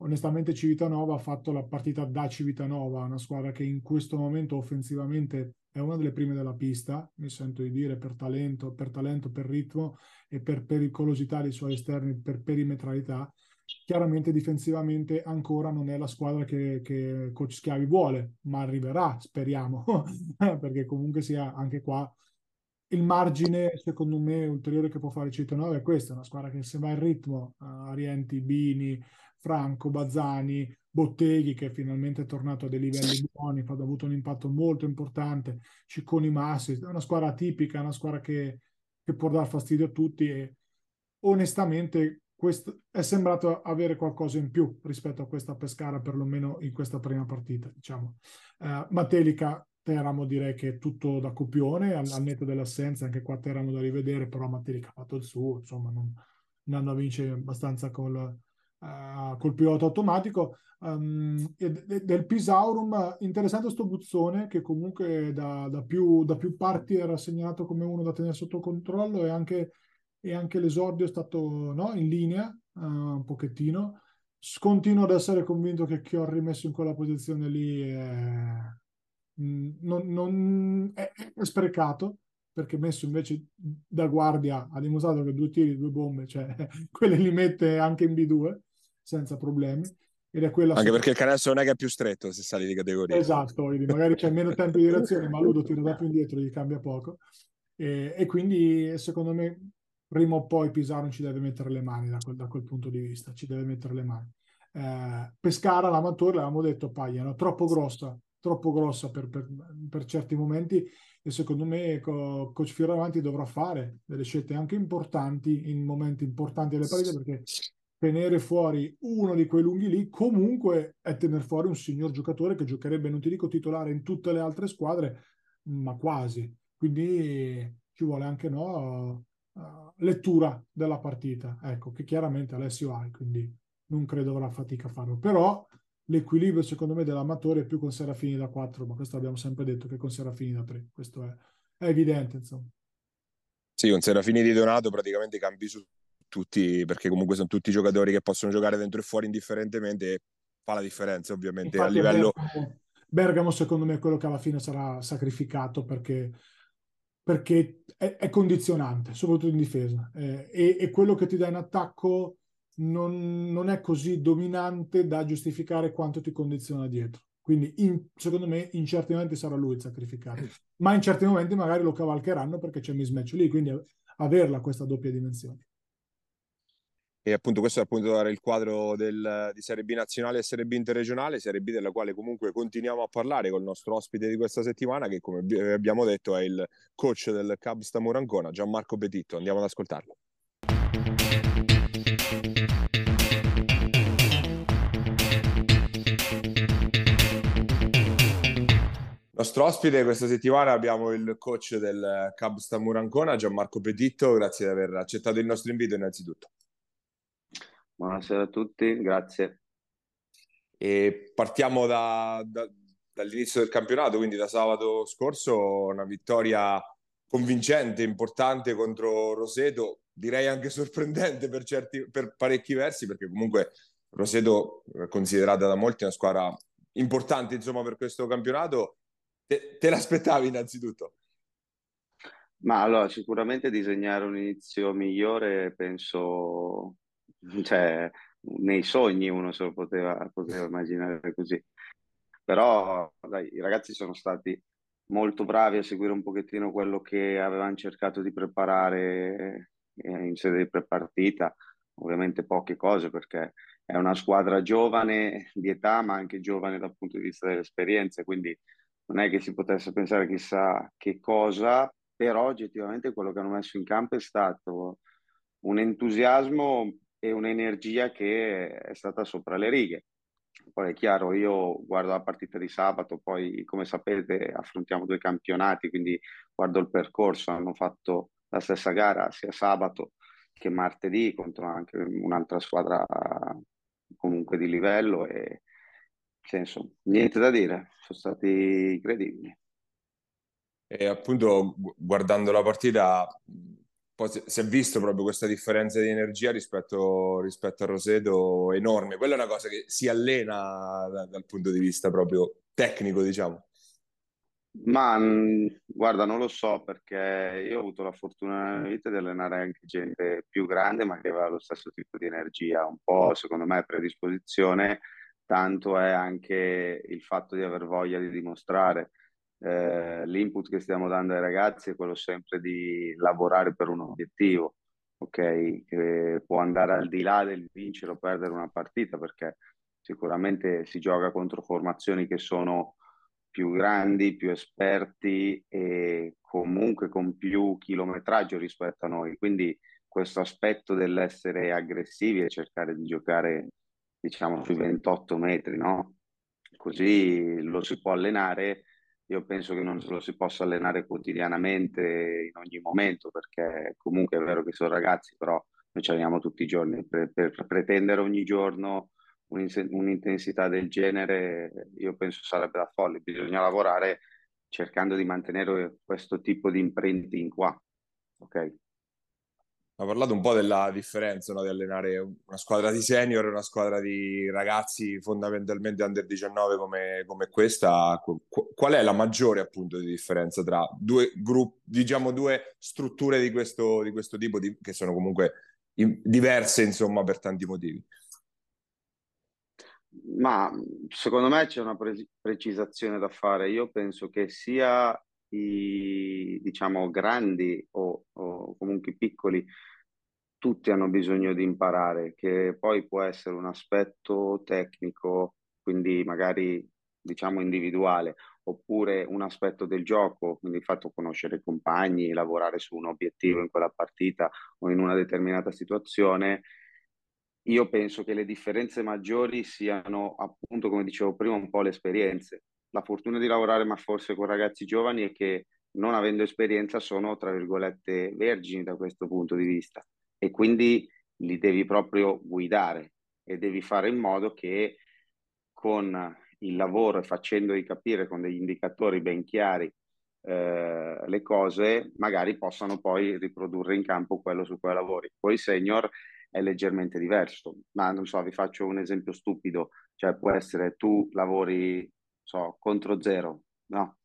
Onestamente Civitanova ha fatto la partita da Civitanova, una squadra che in questo momento offensivamente è una delle prime della pista, mi sento di dire, per talento, per, talento, per ritmo e per pericolosità dei suoi esterni, per perimetralità Chiaramente difensivamente ancora non è la squadra che, che Coach Schiavi vuole, ma arriverà, speriamo, perché comunque sia anche qua il margine, secondo me, ulteriore che può fare Cittadino è questo, una squadra che se va in ritmo, uh, Arienti, Bini, Franco, Bazzani, Botteghi che finalmente è tornato a dei livelli buoni, ha avuto un impatto molto importante, Cicconi Massi, è una squadra tipica, una squadra che, che può dar fastidio a tutti e onestamente questo è sembrato avere qualcosa in più rispetto a questa Pescara, perlomeno in questa prima partita. Diciamo. Uh, Matelica, Teramo direi che è tutto da copione, al, al netto dell'assenza, anche qua Teramo da rivedere, però Matelica ha fatto il suo, insomma non, andando a vincere abbastanza col, uh, col pilota automatico. Um, e de, del Pisaurum, interessante sto Buzzone che comunque da, da, più, da più parti era segnalato come uno da tenere sotto controllo e anche e anche l'esordio è stato no, in linea uh, un pochettino. Continuo ad essere convinto che chi ho rimesso in quella posizione lì è, mm, non, non, è, è sprecato perché messo invece da guardia ha dimostrato che due tiri, due bombe, cioè quelle li mette anche in B2 senza problemi. Ed è quella anche perché il canestro non è che è più stretto se sali di categoria. Esatto, magari c'è meno tempo di reazione, ma Ludo tira da più indietro, gli cambia poco. E, e, quindi secondo me prima o poi Pisaro ci deve mettere le mani da quel, da quel punto di vista, ci deve mettere le mani. Eh, Pescara, l'amatore, l'avevamo detto, Pagliano, troppo grossa, troppo grossa per, per, per, certi momenti e secondo me co- Coach Fioravanti dovrà fare delle scelte anche importanti in momenti importanti delle partite perché tenere fuori uno di quei lunghi lì comunque è tenere fuori un signor giocatore che giocherebbe, non ti dico titolare in tutte le altre squadre, ma quasi. Quindi ci vuole anche no, uh, lettura della partita, ecco, che chiaramente Alessio ha, quindi non credo avrà fatica a farlo. Però l'equilibrio secondo me dell'amatore è più con Serafini da 4, ma questo abbiamo sempre detto che con Serafini da 3, questo è, è evidente insomma. Sì, con Serafini di Donato praticamente cambi su tutti, perché comunque sono tutti giocatori che possono giocare dentro e fuori indifferentemente e fa la differenza ovviamente Infatti, a livello... Bergamo, Bergamo secondo me è quello che alla fine sarà sacrificato perché perché è, è, condizionante, soprattutto in difesa, eh, e, e, quello che ti dà in attacco non, non, è così dominante da giustificare quanto ti condiziona dietro. Quindi, in, secondo me, in certi momenti sarà lui il sacrificato, ma in certi momenti magari lo cavalcheranno perché c'è mismatch lì, quindi averla questa doppia dimensione. E appunto questo è appunto dare il quadro del, di Serie B nazionale e Serie B interregionale, Serie B della quale comunque continuiamo a parlare con il nostro ospite di questa settimana che come abbiamo detto è il coach del Cub Stamurancona, Gianmarco Petitto. Andiamo ad ascoltarlo. Nostro ospite questa settimana abbiamo il coach del Cub Stamurancona, Gianmarco Petitto, grazie di aver accettato il nostro invito innanzitutto. Buonasera a tutti, grazie. E partiamo da, da, dall'inizio del campionato, quindi da sabato scorso, una vittoria convincente, importante contro Roseto, direi anche sorprendente per, certi, per parecchi versi, perché comunque Roseto è considerata da molti una squadra importante insomma, per questo campionato. Te, te l'aspettavi innanzitutto? Ma allora, sicuramente disegnare un inizio migliore penso cioè, nei sogni uno se lo poteva, poteva immaginare così. Però dai, i ragazzi sono stati molto bravi a seguire un pochettino quello che avevano cercato di preparare eh, in sede di prepartita, ovviamente poche cose perché è una squadra giovane di età ma anche giovane dal punto di vista delle esperienze, quindi non è che si potesse pensare chissà che cosa, però oggettivamente quello che hanno messo in campo è stato un entusiasmo e un'energia che è stata sopra le righe. Poi è chiaro, io guardo la partita di sabato, poi come sapete affrontiamo due campionati, quindi guardo il percorso, hanno fatto la stessa gara sia sabato che martedì contro anche un'altra squadra comunque di livello e senso, niente da dire, sono stati credibili. E appunto guardando la partita poi si è visto proprio questa differenza di energia rispetto, rispetto a Roseto enorme. Quella è una cosa che si allena da, dal punto di vista proprio tecnico, diciamo. Ma guarda, non lo so perché io ho avuto la fortuna nella vita di allenare anche gente più grande ma che aveva lo stesso tipo di energia, un po' secondo me predisposizione, tanto è anche il fatto di aver voglia di dimostrare eh, l'input che stiamo dando ai ragazzi è quello sempre di lavorare per un obiettivo, ok? Che può andare al di là del vincere o perdere una partita, perché sicuramente si gioca contro formazioni che sono più grandi, più esperti e comunque con più chilometraggio rispetto a noi. Quindi questo aspetto dell'essere aggressivi e cercare di giocare, diciamo, sui 28 metri, no? Così lo si può allenare io penso che non lo si possa allenare quotidianamente in ogni momento, perché comunque è vero che sono ragazzi, però noi ci alleniamo tutti i giorni. Per, per pretendere ogni giorno un'intensità del genere, io penso sarebbe da folli. Bisogna lavorare cercando di mantenere questo tipo di imprinting qua. Ok? Ha parlato un po' della differenza no? di allenare una squadra di senior e una squadra di ragazzi fondamentalmente under 19 come, come questa. qual è la maggiore appunto di differenza tra due gruppi, diciamo due strutture di questo, di questo tipo, di, che sono comunque diverse insomma per tanti motivi? Ma secondo me c'è una pre- precisazione da fare. Io penso che sia i diciamo grandi o, o comunque piccoli tutti hanno bisogno di imparare, che poi può essere un aspetto tecnico, quindi magari diciamo individuale, oppure un aspetto del gioco, quindi il fatto conoscere i compagni, lavorare su un obiettivo in quella partita o in una determinata situazione. Io penso che le differenze maggiori siano appunto, come dicevo prima, un po' le esperienze. La fortuna di lavorare, ma forse con ragazzi giovani, è che non avendo esperienza sono, tra virgolette, vergini da questo punto di vista. E quindi li devi proprio guidare e devi fare in modo che con il lavoro e facendogli capire con degli indicatori ben chiari eh, le cose, magari possano poi riprodurre in campo quello su cui lavori. Poi senior è leggermente diverso, ma non so, vi faccio un esempio stupido, cioè può essere tu lavori, so, contro zero, no?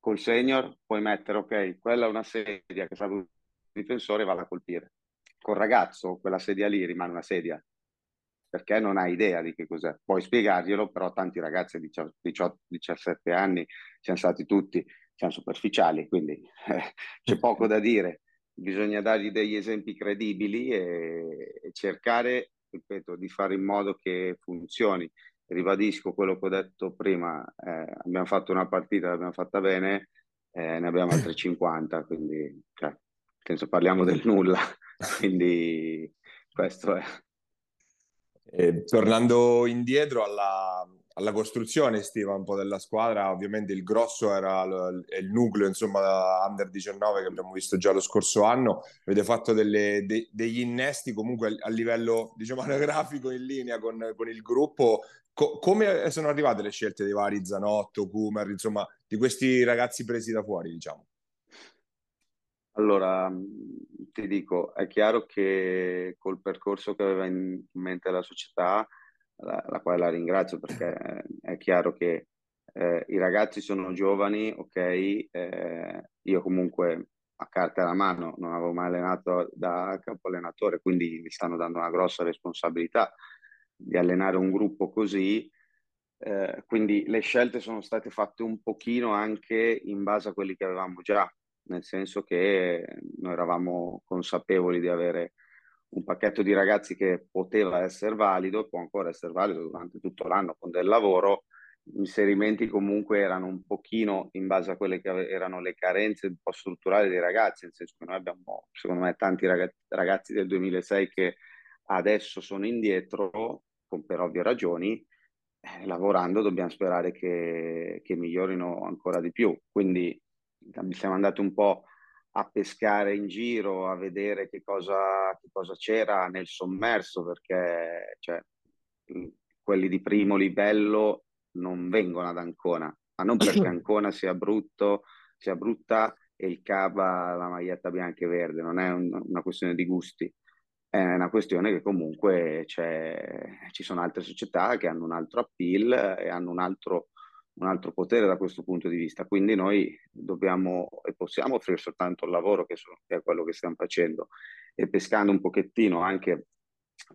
Col senior puoi mettere, ok, quella è una sedia che sa il difensore va a colpire col ragazzo quella sedia lì rimane una sedia perché non ha idea di che cos'è. Puoi spiegarglielo, però tanti ragazzi di 18-17 anni siamo stati tutti, siamo superficiali, quindi eh, c'è poco da dire. Bisogna dargli degli esempi credibili e, e cercare, ripeto, di fare in modo che funzioni. Ribadisco quello che ho detto prima, eh, abbiamo fatto una partita, l'abbiamo fatta bene, eh, ne abbiamo altre 50, quindi cioè, penso parliamo del nulla. Quindi questo è. E, tornando indietro alla, alla costruzione estiva un po' della squadra, ovviamente il grosso era l- il nucleo, insomma, under 19 che abbiamo visto già lo scorso anno. Avete fatto delle, de- degli innesti comunque a livello, diciamo, anagrafico in linea con, con il gruppo. Co- come sono arrivate le scelte dei vari Zanotto, Kumer, insomma, di questi ragazzi presi da fuori, diciamo? Allora, ti dico, è chiaro che col percorso che aveva in mente la società, la, la quale la ringrazio perché è chiaro che eh, i ragazzi sono giovani, ok, eh, io comunque a carta alla mano non avevo mai allenato da capo allenatore, quindi mi stanno dando una grossa responsabilità di allenare un gruppo così. Eh, quindi le scelte sono state fatte un pochino anche in base a quelli che avevamo già, nel senso che noi eravamo consapevoli di avere un pacchetto di ragazzi che poteva essere valido e può ancora essere valido durante tutto l'anno con del lavoro. Gli inserimenti comunque erano un pochino in base a quelle che erano le carenze un po' strutturali dei ragazzi, nel senso che noi abbiamo, secondo me, tanti ragazzi del 2006 che adesso sono indietro, per ovvie ragioni, eh, lavorando dobbiamo sperare che, che migliorino ancora di più. Quindi siamo andati un po' a pescare in giro, a vedere che cosa, che cosa c'era nel sommerso, perché cioè, quelli di primo livello non vengono ad Ancona, ma non perché Ancona sia brutto, sia brutta e il Cava la maglietta bianca e verde, non è un, una questione di gusti, è una questione che comunque ci sono altre società che hanno un altro appeal e hanno un altro un altro potere da questo punto di vista. Quindi noi dobbiamo e possiamo offrire soltanto il lavoro che, sono, che è quello che stiamo facendo e pescando un pochettino anche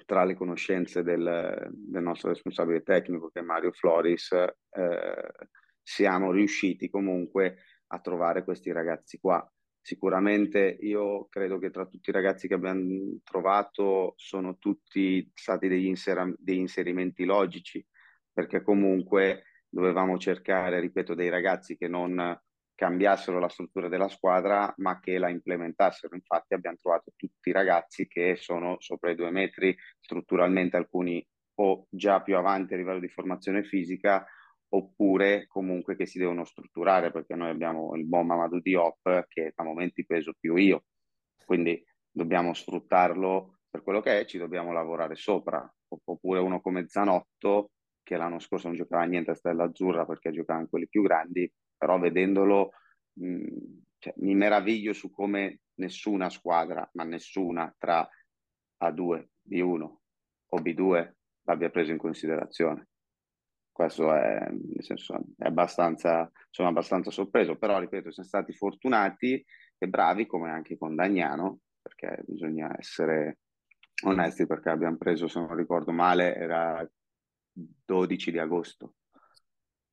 tra le conoscenze del, del nostro responsabile tecnico che è Mario Floris, eh, siamo riusciti comunque a trovare questi ragazzi qua. Sicuramente io credo che tra tutti i ragazzi che abbiamo trovato sono tutti stati degli, insera- degli inserimenti logici, perché comunque dovevamo cercare, ripeto, dei ragazzi che non cambiassero la struttura della squadra, ma che la implementassero. Infatti abbiamo trovato tutti i ragazzi che sono sopra i due metri, strutturalmente alcuni o già più avanti a livello di formazione fisica, oppure comunque che si devono strutturare, perché noi abbiamo il buon Mamadou Diop che a momenti peso più io, quindi dobbiamo sfruttarlo per quello che è, ci dobbiamo lavorare sopra, oppure uno come Zanotto che l'anno scorso non giocava niente a Stella Azzurra perché giocavano quelli più grandi, però vedendolo mh, cioè, mi meraviglio su come nessuna squadra, ma nessuna tra A2, B1 o B2 l'abbia preso in considerazione. Questo è, nel senso, è abbastanza sono abbastanza sorpreso, però ripeto, siamo stati fortunati e bravi come anche con Dagnano, perché bisogna essere onesti, perché abbiamo preso, se non ricordo male, era 12 di agosto.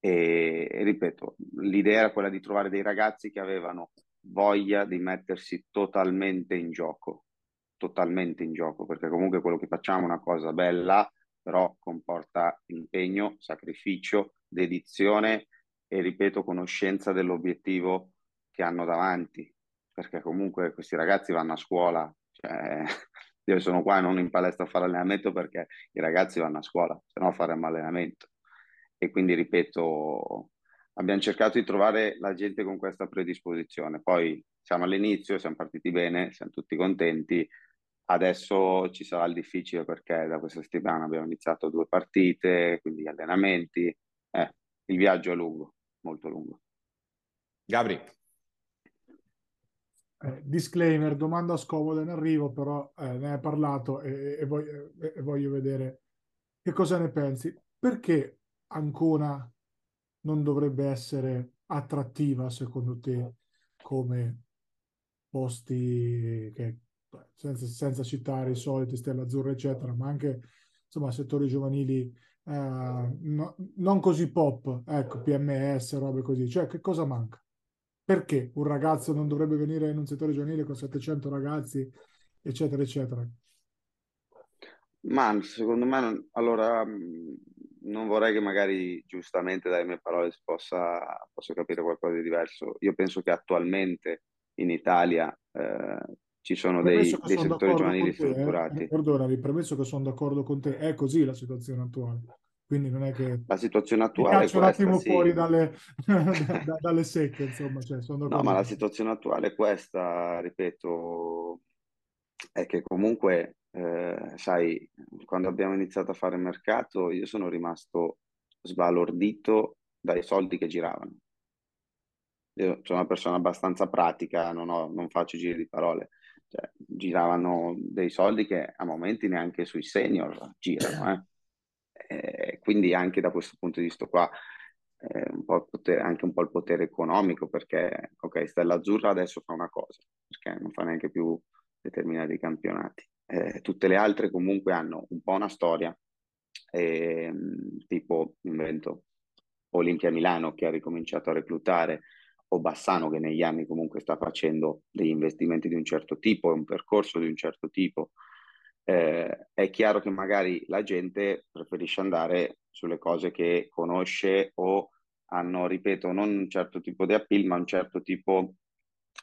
E, e ripeto, l'idea era quella di trovare dei ragazzi che avevano voglia di mettersi totalmente in gioco, totalmente in gioco, perché comunque quello che facciamo è una cosa bella, però comporta impegno, sacrificio, dedizione e, ripeto, conoscenza dell'obiettivo che hanno davanti, perché comunque questi ragazzi vanno a scuola, cioè, io sono qua non in palestra a fare allenamento perché i ragazzi vanno a scuola, se no faremmo allenamento. E quindi, ripeto, abbiamo cercato di trovare la gente con questa predisposizione. Poi siamo all'inizio, siamo partiti bene, siamo tutti contenti. Adesso ci sarà il difficile perché da questa settimana abbiamo iniziato due partite, quindi allenamenti. Eh, il viaggio è lungo, molto lungo. Gabri. Eh, disclaimer, domanda scomoda in arrivo, però eh, ne hai parlato e, e, voglio, e, voglio, vedere che cosa ne pensi. Perché Ancona non dovrebbe essere attrattiva secondo te come posti che senza, senza citare i soliti Stella Azzurra eccetera ma anche insomma settori giovanili eh, no, non così pop ecco PMS robe così. Cioè che cosa manca? Perché un ragazzo non dovrebbe venire in un settore giovanile con 700 ragazzi eccetera eccetera? Ma secondo me non, allora non vorrei che magari giustamente dalle mie parole si possa, possa capire qualcosa di diverso. Io penso che attualmente in Italia eh, ci sono dei, dei sono settori giovanili te, eh. strutturati. Eh, perdonami, premesso che sono d'accordo con te, è così la situazione attuale. Quindi non è che... La situazione attuale è questa, un attimo sì. fuori dalle, da, dalle secche, insomma. Cioè, no, ma la situazione attuale è questa, ripeto, è che comunque eh, sai, quando abbiamo iniziato a fare mercato, io sono rimasto sbalordito dai soldi che giravano. Io sono una persona abbastanza pratica, non, ho, non faccio giri di parole. Cioè, giravano dei soldi che a momenti neanche sui senior girano. Eh. Eh, quindi anche da questo punto di vista qua eh, un po potere, anche un po' il potere economico perché ok Stella Azzurra adesso fa una cosa perché non fa neanche più determinati campionati eh, tutte le altre comunque hanno un po' una storia, eh, tipo invento Olimpia Milano che ha ricominciato a reclutare o Bassano che negli anni comunque sta facendo degli investimenti di un certo tipo, un percorso di un certo tipo. Eh, è chiaro che magari la gente preferisce andare sulle cose che conosce o hanno, ripeto, non un certo tipo di appeal, ma un certo tipo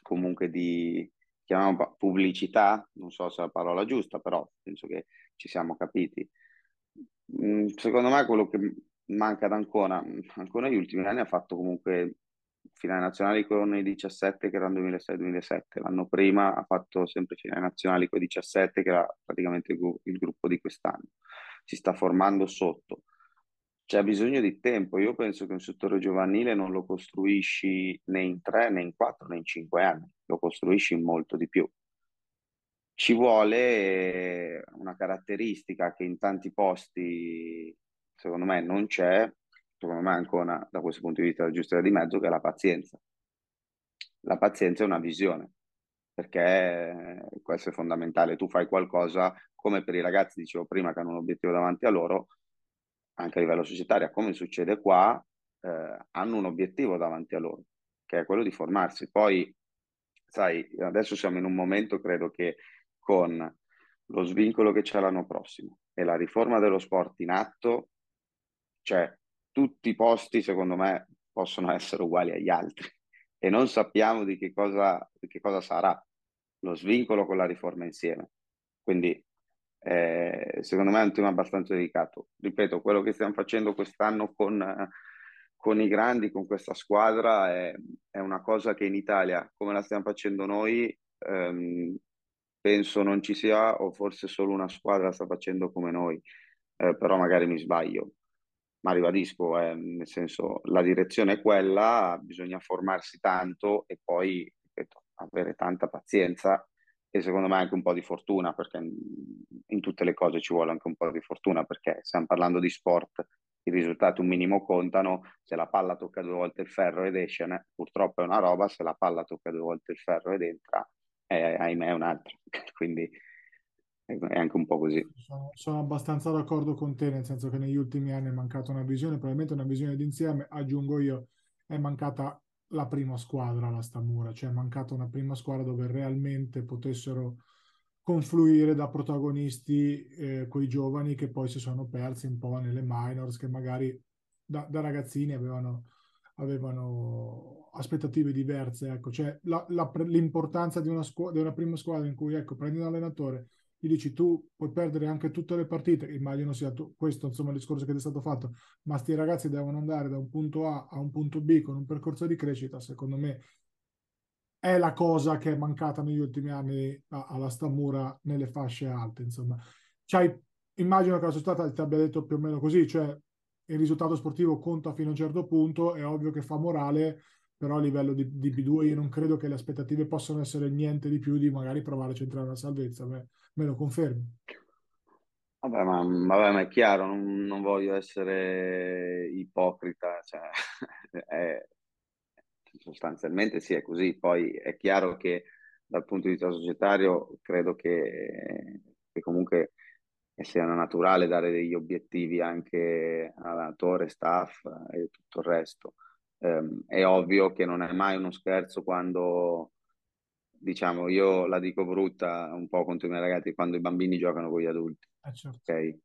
comunque di, chiamiamo pubblicità, non so se è la parola giusta, però penso che ci siamo capiti. Mm, secondo me quello che manca ad Ancona, Ancona negli ultimi anni ha fatto comunque finali nazionali con i 17 che erano 2006-2007, l'anno prima ha fatto sempre finali nazionali con i 17 che era praticamente il, gruppo di quest'anno. Si sta formando sotto c'è bisogno di tempo. Io penso che un settore giovanile non lo costruisci né in tre, né in quattro, né in cinque anni, lo costruisci molto di più. Ci vuole una caratteristica che in tanti posti, secondo me, non c'è, secondo me ancora da questo punto di vista la giustizia di mezzo, che è la pazienza. La pazienza è una visione, perché questo è fondamentale. Tu fai qualcosa, come per i ragazzi, dicevo prima, che hanno un obiettivo davanti a loro, anche a livello societario, come succede qua, eh, hanno un obiettivo davanti a loro, che è quello di formarsi. Poi, sai, adesso siamo in un momento, credo che con lo svincolo che c'è l'anno prossimo e la riforma dello sport in atto, cioè tutti i posti, secondo me, possono essere uguali agli altri e non sappiamo di che cosa, di che cosa sarà lo svincolo con la riforma insieme. Quindi eh, secondo me è un tema abbastanza delicato. Ripeto, quello che stiamo facendo quest'anno con, con i grandi, con questa squadra, è, è, una cosa che in Italia, come la stiamo facendo noi, ehm, penso non ci sia, o forse solo una squadra sta facendo come noi, eh, però magari mi sbaglio. Ma ribadisco, eh, nel senso, la direzione è quella, bisogna formarsi tanto e poi ripeto, avere tanta pazienza e secondo me anche un po' di fortuna, perché in, in, tutte le cose ci vuole anche un po' di fortuna, perché stiamo parlando di sport i risultati un minimo contano, se la palla tocca due volte il ferro ed esce, purtroppo è una roba, se la palla tocca due volte il ferro ed entra, è, ahimè è un'altra. Quindi è anche un po' così. Sono, sono, abbastanza d'accordo con te, nel senso che negli ultimi anni è mancata una visione, probabilmente una visione d'insieme, aggiungo io, è mancata la prima squadra alla Stamura, cioè è mancata una prima squadra dove realmente potessero confluire da protagonisti eh, quei giovani che poi si sono persi un po' nelle minors, che magari da, da ragazzini avevano, avevano, aspettative diverse. Ecco. Cioè, la, la, l'importanza di una, scu- di una prima squadra in cui ecco, prendi un allenatore, gli dici tu puoi perdere anche tutte le partite, immagino sia tu, questo insomma il discorso che ti è stato fatto, ma sti ragazzi devono andare da un punto A a un punto B con un percorso di crescita, secondo me è la cosa che è mancata negli ultimi anni alla Stamura nelle fasce alte. Insomma, C'hai, immagino che la società ti abbia detto più o meno così, cioè il risultato sportivo conta fino a un certo punto, è ovvio che fa morale, però a livello di, di B2 io non credo che le aspettative possano essere niente di più di magari provare a centrare la salvezza, me, me lo confermi? Vabbè ma, vabbè, ma, è chiaro, non, non voglio essere ipocrita, cioè, è, sostanzialmente sì, è così. Poi è chiaro che dal punto di vista societario credo che, che comunque sia naturale dare degli obiettivi anche all'allenatore, staff e tutto il resto. Um, è ovvio che non è mai uno scherzo quando, diciamo, io la dico brutta un po' contro i miei ragazzi, quando i bambini giocano con gli adulti. Eh certo. Ok?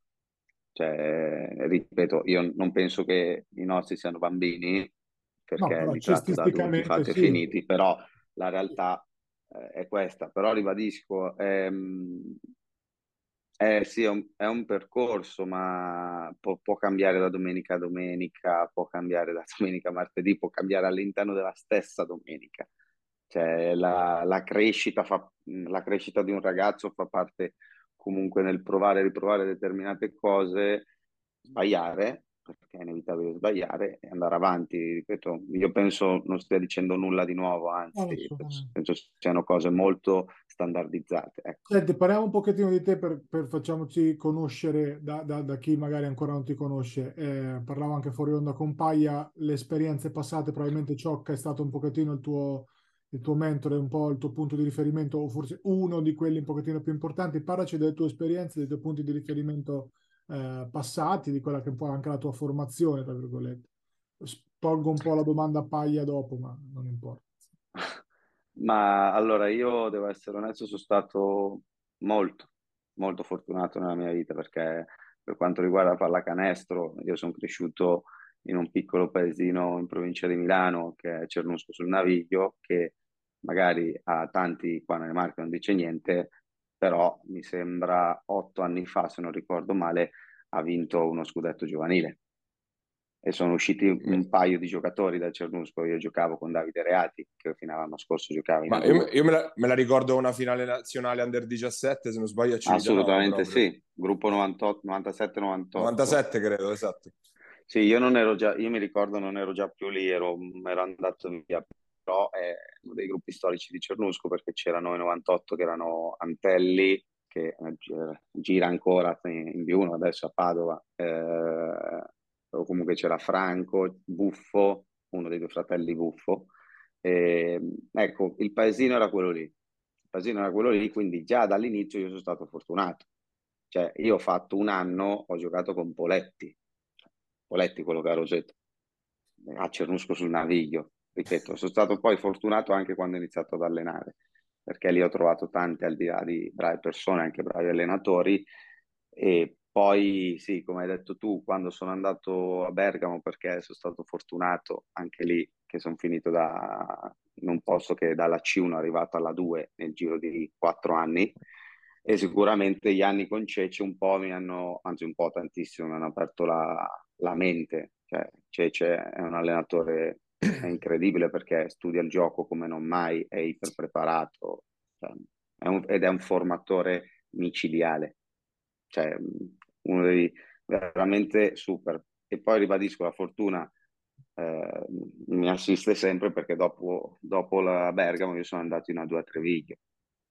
Cioè, ripeto, io non penso che i nostri siano bambini, perché no, li tratto da adulti fatti sì. e finiti, però la realtà eh, è questa. Però ribadisco, ehm, eh, sì, è un, è un, percorso, ma può, può, cambiare da domenica a domenica, può cambiare da domenica a martedì, può cambiare all'interno della stessa domenica. Cioè, la, la, crescita fa, la crescita di un ragazzo fa parte comunque nel provare e riprovare determinate cose, sbagliare, perché è inevitabile sbagliare e andare avanti. Ripeto, io penso non stia dicendo nulla di nuovo, anzi, oh, penso, penso, siano cose molto standardizzate. Ecco. Senti, parliamo un pochettino di te per, per facciamoci conoscere da, da, da, chi magari ancora non ti conosce. Eh, parlavo anche fuori onda con Paia, le esperienze passate, probabilmente Ciocca è stato un pochettino il tuo, il tuo mentore, un po' il tuo punto di riferimento, o forse uno di quelli un pochettino più importanti. Parlaci delle tue esperienze, dei tuoi punti di riferimento eh, passati, di quella che è un po' anche la tua formazione, tra virgolette. Tolgo un po' la domanda a paglia dopo, ma non importa. Ma allora io devo essere onesto, sono stato molto, molto fortunato nella mia vita perché per quanto riguarda la pallacanestro, io sono cresciuto in un piccolo paesino in provincia di Milano che è Cernusco sul Naviglio, che magari a tanti qua nelle Marche non dice niente, però mi sembra otto anni fa, se non ricordo male, ha vinto uno scudetto giovanile. E sono usciti un paio di giocatori da Cernusco. Io giocavo con Davide Reati, che fino all'anno scorso giocava in Ma io, io me, la, me, la, ricordo una finale nazionale under 17, se non sbaglio. Assolutamente sì, gruppo 97-98. 97 credo, esatto. Sì, io non ero già, io mi ricordo non ero già più lì, ero, ero andato via però è uno dei gruppi storici di Cernusco perché c'erano i 98 che erano Antelli, che eh, gira ancora in B1 adesso a Padova, eh, o comunque c'era Franco, Buffo, uno dei due fratelli Buffo. E, ecco, il paesino era quello lì. Il paesino era quello lì, quindi già dall'inizio io sono stato fortunato. Cioè, io ho fatto un anno, ho giocato con Poletti, Poletti, quello che ha Rosetto, a Cernusco sul Naviglio ripeto, sono stato poi fortunato anche quando ho iniziato ad allenare, perché lì ho trovato tante al di là di brave persone, anche bravi allenatori. E poi, sì, come hai detto tu, quando sono andato a Bergamo, perché sono stato fortunato anche lì, che sono finito da, non posso che dalla C1 arrivato alla 2 nel giro di quattro anni. E sicuramente gli anni con Cece un po' mi hanno, anzi un po' tantissimo, mi hanno aperto la, la mente. Cioè, Cece è un allenatore è incredibile perché studia il gioco come non mai, è iper preparato cioè, è un, ed è un formatore micidiale, cioè uno dei veramente super. E poi ribadisco la fortuna eh, mi assiste sempre perché dopo, dopo la Bergamo io sono andato in A2 a Treviglio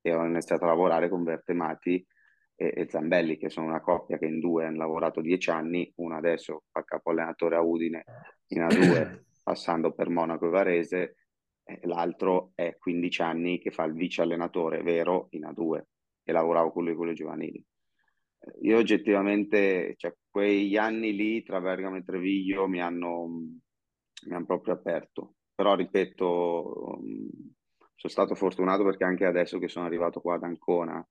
e ho iniziato a lavorare con Bertemati e, e Zambelli, che sono una coppia che in due hanno lavorato dieci anni, uno adesso fa capo allenatore a Udine in A2, passando per Monaco e Varese, e l'altro è 15 anni che fa il vice allenatore vero? In A2 e lavoravo con lui con le giovanili. Io oggettivamente, cioè, quegli anni lì tra Bergamo e Treviglio mi hanno, mi hanno proprio aperto, però ripeto, sono stato fortunato perché anche adesso che sono arrivato qua ad Ancona,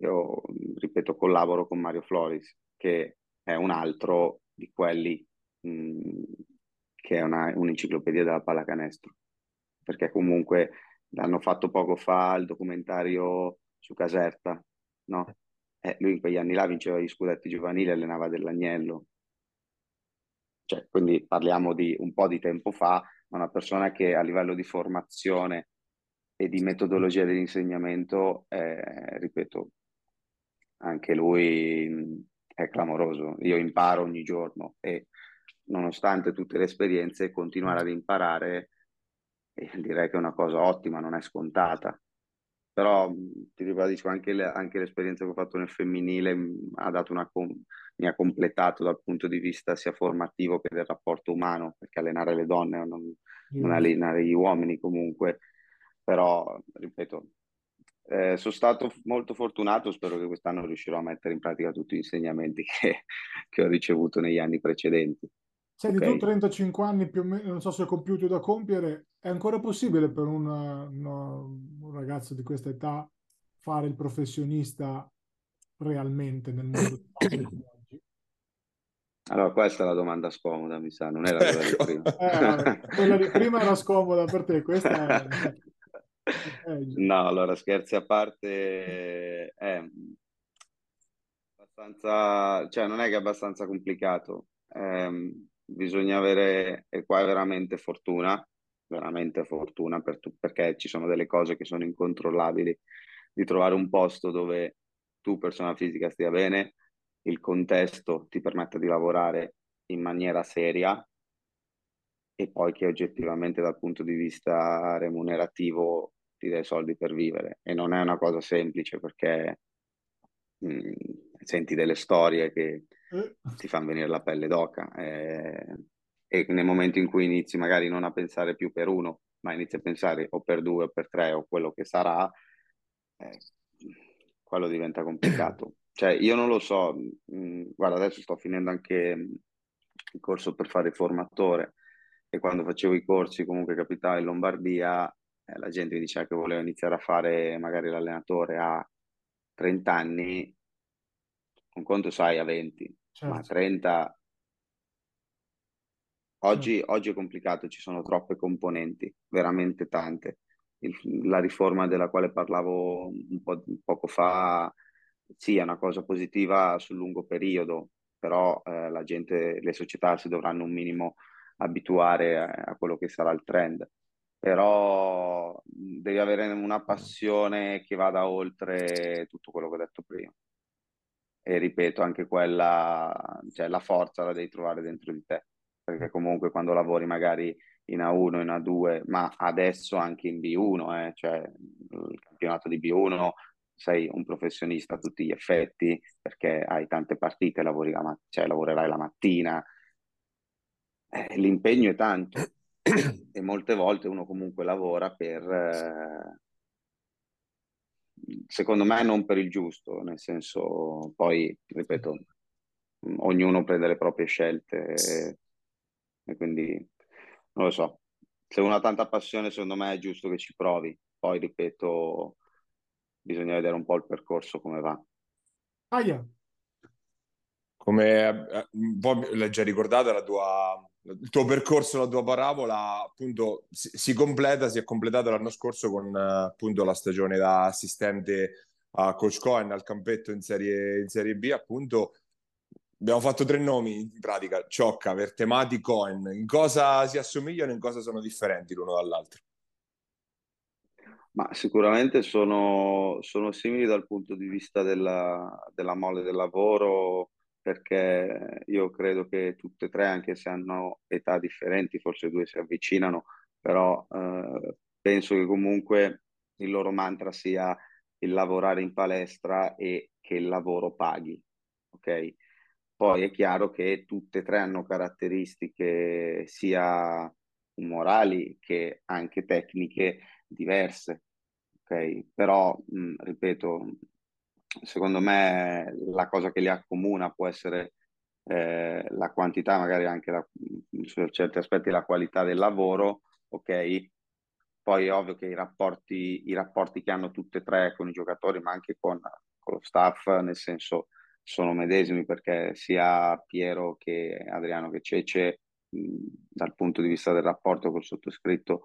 io ripeto, collaboro con Mario Floris, che è un altro di quelli mh, che è una, un'enciclopedia della pallacanestro, perché comunque l'hanno fatto poco fa il documentario su Caserta, no? Eh, lui in quegli anni là vinceva gli scudetti giovanili e allenava dell'Agnello. Cioè, quindi parliamo di un po' di tempo fa, ma una persona che a livello di formazione e di metodologia dell'insegnamento, eh, ripeto, anche lui è clamoroso. Io imparo ogni giorno e nonostante tutte le esperienze, continuare ad imparare direi che è una cosa ottima, non è scontata. Però ti ribadisco anche, le, anche l'esperienza che ho fatto nel femminile ha dato una, mi ha completato dal punto di vista sia formativo che del rapporto umano, perché allenare le donne non, non allenare gli uomini comunque. Però, ripeto, eh, sono stato molto fortunato, spero che quest'anno riuscirò a mettere in pratica tutti gli insegnamenti che, che ho ricevuto negli anni precedenti. Senti, okay. tu 35 anni più o meno, non so se ho compiuto da compiere, è ancora possibile per una, una, un ragazzo di questa età fare il professionista realmente nel mondo di oggi? Allora, questa è la domanda scomoda, mi sa, non era quella di ecco. prima. Eh, quella di prima era scomoda per te, questa è... No, allora scherzi a parte, è abbastanza, cioè non è che è abbastanza complicato, eh, bisogna avere, e qua è veramente fortuna, veramente fortuna per tu, perché ci sono delle cose che sono incontrollabili, di trovare un posto dove tu, persona fisica, stia bene, il contesto ti permetta di lavorare in maniera seria e poi che oggettivamente dal punto di vista remunerativo ti dai soldi per vivere e non è una cosa semplice perché mh, mm, senti delle storie che. Ti fanno venire la pelle d'oca eh, e nel momento in cui inizi magari non a pensare più per uno ma inizi a pensare o per due o per tre o quello che sarà eh, quello diventa complicato. Cioè io non lo so mh, mm, guarda adesso sto finendo anche mm, il corso per fare formatore e quando facevo i corsi comunque capitava in Lombardia eh, la gente mi diceva che voleva iniziare a fare magari l'allenatore a 30 anni, un conto sai a 20, certo. ma a 30 oggi, certo. oggi, è complicato, ci sono troppe componenti, veramente tante. Il, la riforma della quale parlavo un po' poco fa, sì, è una cosa positiva sul lungo periodo, però eh, la gente, le società si dovranno un minimo abituare a, a quello che sarà il trend però devi avere una passione che vada oltre tutto quello che ho detto prima. E ripeto, anche quella, cioè la forza la devi trovare dentro di te, perché comunque quando lavori magari in A1, in A2, ma adesso anche in B1, eh, cioè il campionato di B1 sei un professionista a tutti gli effetti perché hai tante partite, lavori la mat- cioè, lavorerai la mattina, eh, l'impegno è tanto e molte volte uno comunque lavora per, eh, secondo me, non per il giusto, nel senso, poi, ripeto, ognuno prende le proprie scelte e, e quindi, non lo so, se uno ha tanta passione, secondo me è giusto che ci provi, poi, ripeto, bisogna vedere un po' il percorso come va. Ah, yeah. Come eh, un po' l'hai già ricordata la tua il tuo percorso, la tua parabola, appunto, si, si, completa, si è completata l'anno scorso con appunto la stagione da assistente a Coach Cohen al campetto in Serie, in serie B, appunto. Abbiamo fatto tre nomi in pratica, Ciocca, Vertemati, Cohen. In cosa si assomigliano e in cosa sono differenti l'uno dall'altro? Ma sicuramente sono, sono simili dal punto di vista della, della mole del lavoro, perché io credo che tutte e tre, anche se hanno età differenti, forse due si avvicinano, però eh, penso che comunque il loro mantra sia il lavorare in palestra e che il lavoro paghi, ok? Poi è chiaro che tutte e tre hanno caratteristiche sia morali che anche tecniche diverse, ok? Però, mh, ripeto, secondo me la cosa che li accomuna può essere eh, la quantità, magari anche la, su certi aspetti la qualità del lavoro, ok? Poi è ovvio che i rapporti, i rapporti che hanno tutte e tre con i giocatori, ma anche con, con lo staff, nel senso sono medesimi perché sia Piero che Adriano che Cece, dal punto di vista del rapporto col sottoscritto,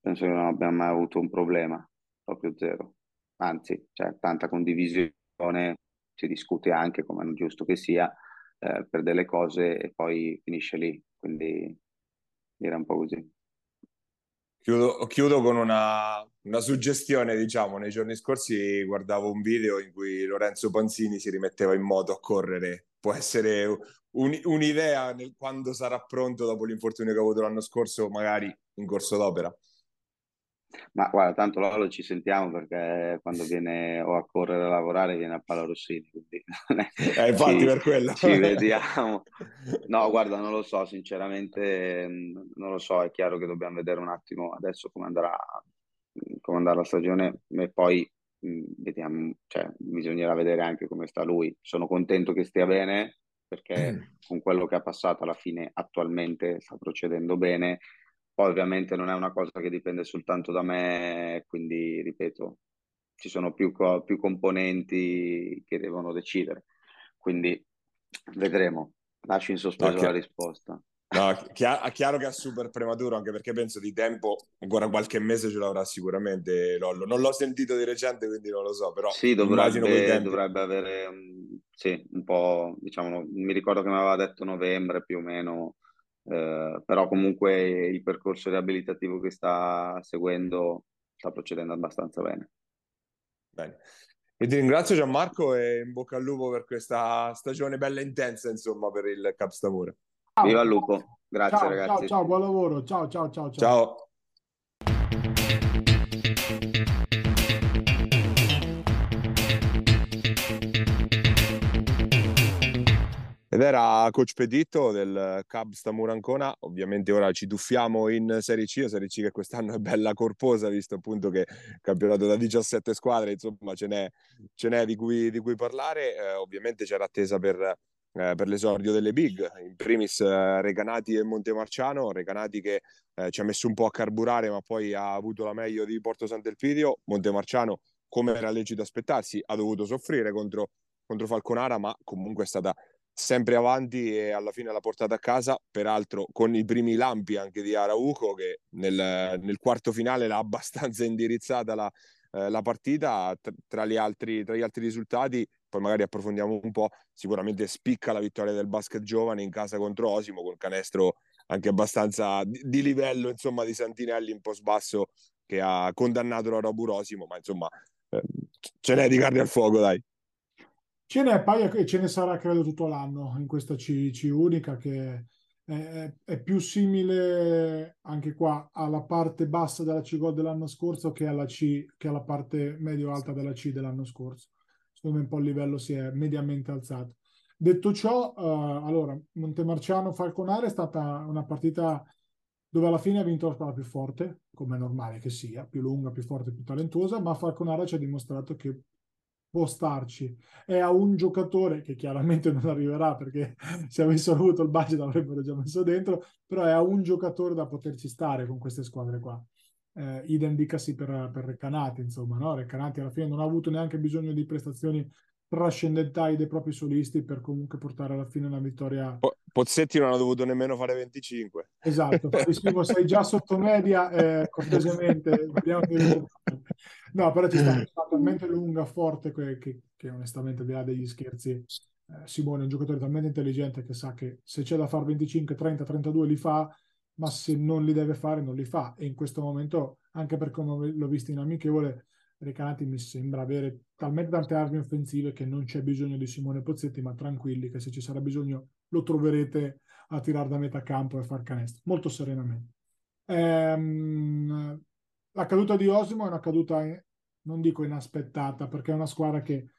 penso che non abbiamo mai avuto un problema, proprio zero. Anzi, c'è tanta condivisione, si discute anche, come è giusto che sia, eh, per delle cose e poi finisce lì. Quindi era un po' così. Chiudo, chiudo con una, una, suggestione, diciamo, nei giorni scorsi guardavo un video in cui Lorenzo Panzini si rimetteva in moto a correre. Può essere un, un'idea nel, quando sarà pronto dopo l'infortunio che ha avuto l'anno scorso, magari in corso d'opera. Ma guarda, tanto Lolo ci sentiamo perché quando viene o a correre a lavorare viene a Palo Rossini, quindi eh, infatti ci, per quello. Ci vediamo. No, guarda, non lo so, sinceramente non lo so, è chiaro che dobbiamo vedere un attimo adesso come andrà, come andrà la stagione e poi vediamo, cioè, bisognerà vedere anche come sta lui. Sono contento che stia bene perché con quello che ha passato alla fine attualmente sta procedendo bene poi ovviamente non è una cosa che dipende soltanto da me, quindi ripeto, ci sono più, co- più componenti che devono decidere. Quindi vedremo. Lascio in sospeso okay. la risposta. No, chiaro, chiaro che è super prematuro, anche perché penso di tempo, ancora qualche mese ce l'avrà sicuramente Lollo. Non l'ho sentito di recente, quindi non lo so, però sì, dovrebbe, dovrebbe avere sì, un po', diciamo, mi ricordo che mi aveva detto novembre più o meno eh, però comunque il percorso riabilitativo che sta seguendo sta procedendo abbastanza bene. Bene. E ti ringrazio Gianmarco e in bocca al lupo per questa stagione bella e intensa, insomma, per il Cap Stamura. Viva il lupo, grazie ciao, ragazzi. Ciao, ciao, buon lavoro, ciao, ciao, ciao. Ciao. ciao. Ed era coach Peditto del Cub Stamura Ancona. Ovviamente ora ci tuffiamo in Serie C, la Serie C che quest'anno è bella corposa, visto appunto che campionato da 17 squadre, insomma, ce n'è, ce n'è di, cui, di cui parlare. Eh, ovviamente c'era attesa per, eh, per l'esordio delle big, in primis eh, Recanati e Montemarciano, Recanati che eh, ci ha messo un po' a carburare ma poi ha avuto la meglio di Porto Sant'Elpidio, Montemarciano come era lecito aspettarsi ha dovuto soffrire contro, contro Falconara ma comunque è stata sempre avanti e alla fine l'ha portata a casa, peraltro con i primi lampi anche di Arauco che nel, nel quarto finale l'ha abbastanza indirizzata la, eh, la partita tra, gli altri, tra gli altri risultati, poi magari approfondiamo un po', sicuramente spicca la vittoria del basket giovane in casa contro Osimo con canestro anche abbastanza di, di livello insomma di Santinelli un po' sbasso che ha condannato la Roburosimo, ma insomma eh, ce n'è di carne al fuoco dai. Ce n'è poi e ce ne sarà credo tutto l'anno in questa C, C unica che è, è, più simile anche qua alla parte bassa della C Gold dell'anno scorso che alla, C, che alla parte medio-alta della C dell'anno scorso. Secondo me un po' il livello si è mediamente alzato. Detto ciò, uh, allora, Montemarciano Falconare è stata una partita dove alla fine ha vinto la squadra più forte, come è normale che sia, più lunga, più forte, più talentuosa, ma Falconara ci ha dimostrato che può starci. È a un giocatore che chiaramente non arriverà perché se avessero avuto il budget l'avrebbero già messo dentro, però è a un giocatore da poterci stare con queste squadre qua. Eh, idem dicasi per, per Recanati, insomma, no? Recanati alla fine non ha avuto neanche bisogno di prestazioni trascendentali dei propri solisti per comunque portare alla fine una vittoria. Pozzetti non ha dovuto nemmeno fare 25. Esatto, sei già sotto media, eh, cortesemente. no, però ci sta una talmente lunga, forte, che, che, che, onestamente, al di là degli scherzi, eh, Simone è un giocatore talmente intelligente che sa che se c'è da fare 25, 30, 32 li fa, ma se non li deve fare non li fa. E in questo momento, anche per come l'ho visto in amichevole, Recanati mi sembra avere talmente tante armi offensive che non c'è bisogno di Simone Pozzetti, ma tranquilli che se ci sarà bisogno lo troverete a tirare da metà campo e far canestro, molto serenamente. Ehm, la caduta di Osimo è una caduta, non dico inaspettata, perché è una squadra che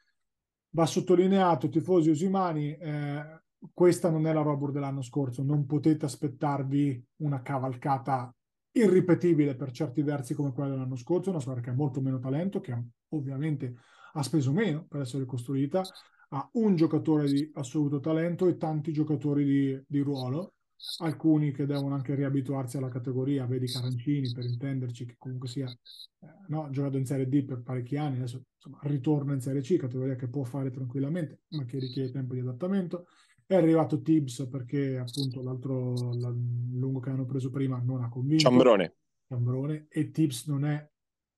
va sottolineato, tifosi usimani, eh, questa non è la Robur dell'anno scorso, non potete aspettarvi una cavalcata irripetibile per certi versi come quella dell'anno scorso, una squadra che ha molto meno talento, che ovviamente ha speso meno per essere costruita, ha un giocatore di assoluto talento e tanti giocatori di, di ruolo, alcuni che devono anche riabituarsi alla categoria, vedi Carancini per intenderci, che comunque sia eh, no, giocato in Serie D per parecchi anni, adesso insomma, ritorna in Serie C, categoria che può fare tranquillamente, ma che richiede tempo di adattamento. È arrivato Tibbs perché appunto l'altro la, lungo che hanno preso prima non ha convinto. Ciambrone. Ciambrone. E Tibbs non è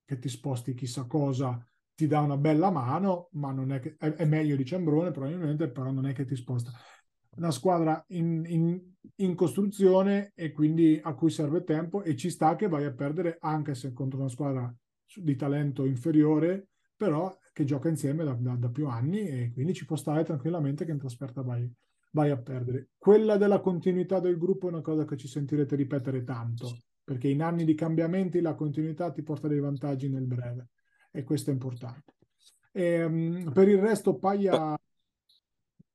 che ti sposti chissà cosa, ti dà una bella mano, ma non è che è, è meglio di Ciambrone probabilmente, però non è che ti sposta. Una squadra in, in, in, costruzione e quindi a cui serve tempo e ci sta che vai a perdere anche se contro una squadra di talento inferiore, però che gioca insieme da, da, da più anni e quindi ci può stare tranquillamente che in trasferta vai, vai a perdere. Quella della continuità del gruppo è una cosa che ci sentirete ripetere tanto, perché in anni di cambiamenti la continuità ti porta dei vantaggi nel breve e questo è importante. E, um, per il resto, Paglia.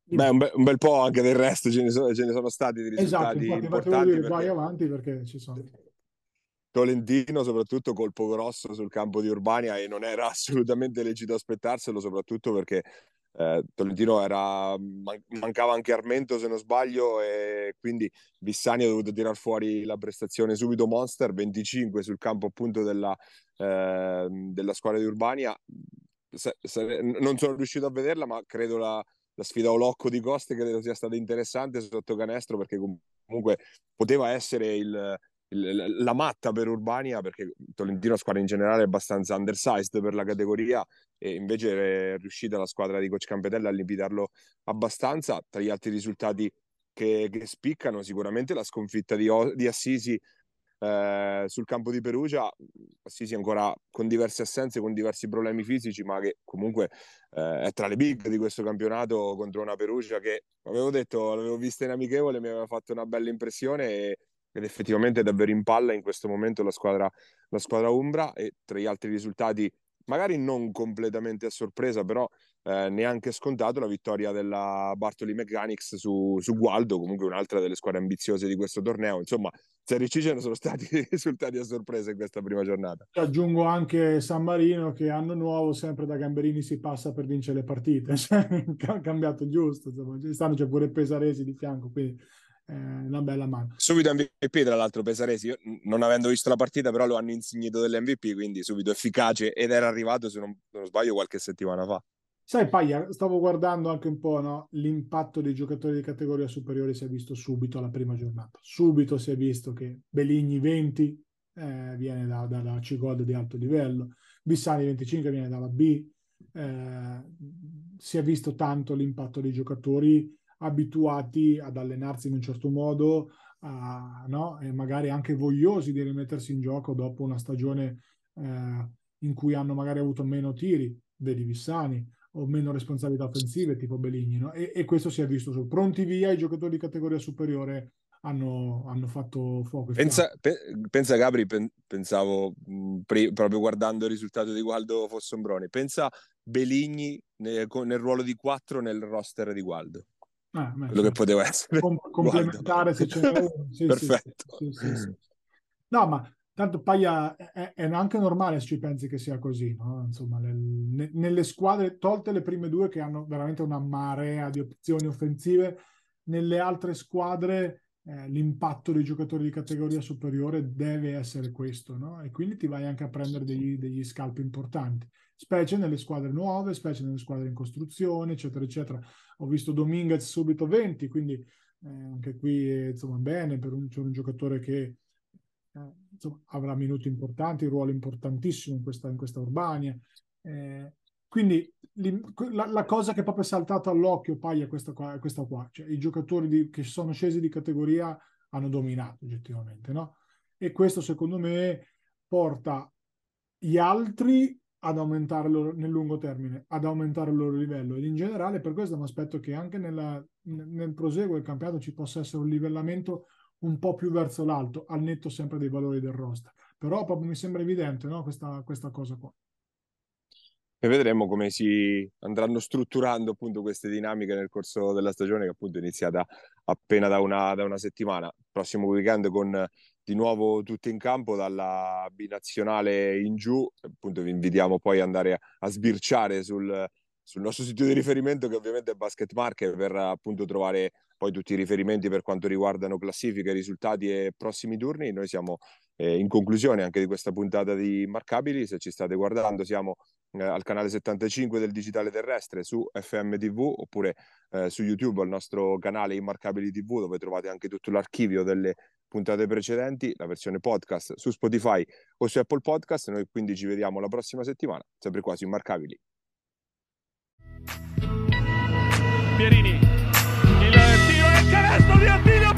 Beh, un, be- un, bel po' anche del resto ce ne sono, ce ne sono stati di risultati esatto, importanti. Dire, perché... vai avanti perché ci sono. Tolentino, soprattutto colpo grosso sul campo di Urbania e non era assolutamente lecito aspettarselo, soprattutto perché eh, Tolentino era, man- mancava anche Armento se non sbaglio e quindi Vissani ha dovuto tirar fuori la prestazione subito Monster 25 sul campo appunto della, eh, della squadra di Urbania se, se, non sono riuscito a vederla ma credo la, la sfida Olocco di Coste credo sia stata interessante sotto canestro perché comunque poteva essere il, la matta per Urbania perché Tolentino squadra in generale è abbastanza undersized per la categoria e invece è riuscita la squadra di coach Campetella a limitarlo abbastanza. Tra gli altri risultati che, che spiccano sicuramente la sconfitta di, di Assisi eh, sul campo di Perugia Assisi ancora con diverse assenze con diversi problemi fisici ma che comunque eh, è tra le big di questo campionato contro una Perugia che avevo detto l'avevo vista in amichevole mi aveva fatto una bella impressione e ed effettivamente è davvero in palla in questo momento la squadra, la squadra Umbra e tra gli altri risultati magari non completamente a sorpresa però eh, neanche scontato la vittoria della Bartoli Mechanics su, su Gualdo comunque un'altra delle squadre ambiziose di questo torneo insomma Serie C ce ne sono stati risultati a sorpresa in questa prima giornata aggiungo anche San Marino che anno nuovo sempre da Gamberini si passa per vincere le partite cioè, cambiato giusto insomma, stanno c'è pure Pesaresi di fianco quindi eh, una bella mano. Subito MVP, tra l'altro, Pesaresi. Io, non avendo visto la partita, però lo hanno insignito dell'MVP, quindi subito efficace ed era arrivato, se non, non sbaglio, qualche settimana fa. Sai, Paglia, stavo guardando anche un po' no? l'impatto dei giocatori di categoria superiore si è visto subito alla prima giornata. Subito si è visto che Beligni 20 eh, viene da, dalla C-Gold di alto livello, Bissani 25 viene dalla B. Eh, si è visto tanto l'impatto dei giocatori abituati ad allenarsi in un certo modo, a, no? e magari anche vogliosi di rimettersi in gioco dopo una stagione eh, in cui hanno magari avuto meno tiri, vedi Vissani, o meno responsabilità offensive, tipo Beligni, no? e, e, questo si è visto su pronti via i giocatori di categoria superiore hanno, hanno fatto fuoco. Pensa, pe, pensa Gabri, pen, pensavo mh, pre, proprio guardando il risultato di Gualdo Fossombrone, pensa Beligni nel, nel ruolo di 4 nel roster di Gualdo. Ah, quello sì. che poteva essere Com- complementare se ce n'è uno sì, perfetto sì, no ma tanto Paglia è, è, anche normale se ci pensi che sia così no? insomma nel, ne, nelle squadre tolte le prime due che hanno veramente una marea di opzioni offensive nelle altre squadre eh, l'impatto dei giocatori di categoria superiore deve essere questo no? e quindi ti vai anche a prendere degli, degli scalpi importanti specie nelle squadre nuove, specie nelle squadre in costruzione, eccetera, eccetera. Ho visto Dominguez subito 20, quindi eh, anche qui eh, insomma bene per un, c'è un giocatore che insomma, avrà minuti importanti, un ruolo importantissimo in questa, in questa Urbania. Eh, quindi la, la, cosa che è proprio saltata all'occhio poi è questa qua, è questa qua. Cioè, i giocatori di, che sono scesi di categoria hanno dominato oggettivamente, no? E questo secondo me porta gli altri ad aumentare loro, nel lungo termine, ad aumentare il loro livello. Ed in generale, per questo mi aspetto che anche nella, nel proseguo del campionato ci possa essere un livellamento un po' più verso l'alto, al netto sempre dei valori del roster. Però proprio mi sembra evidente no? questa, questa cosa qua. e vedremo come si andranno strutturando appunto queste dinamiche nel corso della stagione che appunto è iniziata appena da una, da una settimana. Prossimo weekend con di nuovo tutti in campo dalla binazionale in giù, appunto vi invitiamo poi ad andare a, a sbirciare sul, sul nostro sito di riferimento che ovviamente è Basket Market per appunto trovare poi tutti i riferimenti per quanto riguardano classifiche, risultati e prossimi turni. Noi siamo eh, in conclusione anche di questa puntata di Immarcabili, se ci state guardando siamo eh, al canale 75 del Digitale Terrestre su FM TV oppure eh, su YouTube al nostro canale Immarcabili TV dove trovate anche tutto l'archivio delle puntate precedenti, la versione podcast su Spotify o su Apple Podcast. Noi quindi ci vediamo la prossima settimana, sempre qua su Immarcabili. Pierini. Y le tiro el canasto de Antilla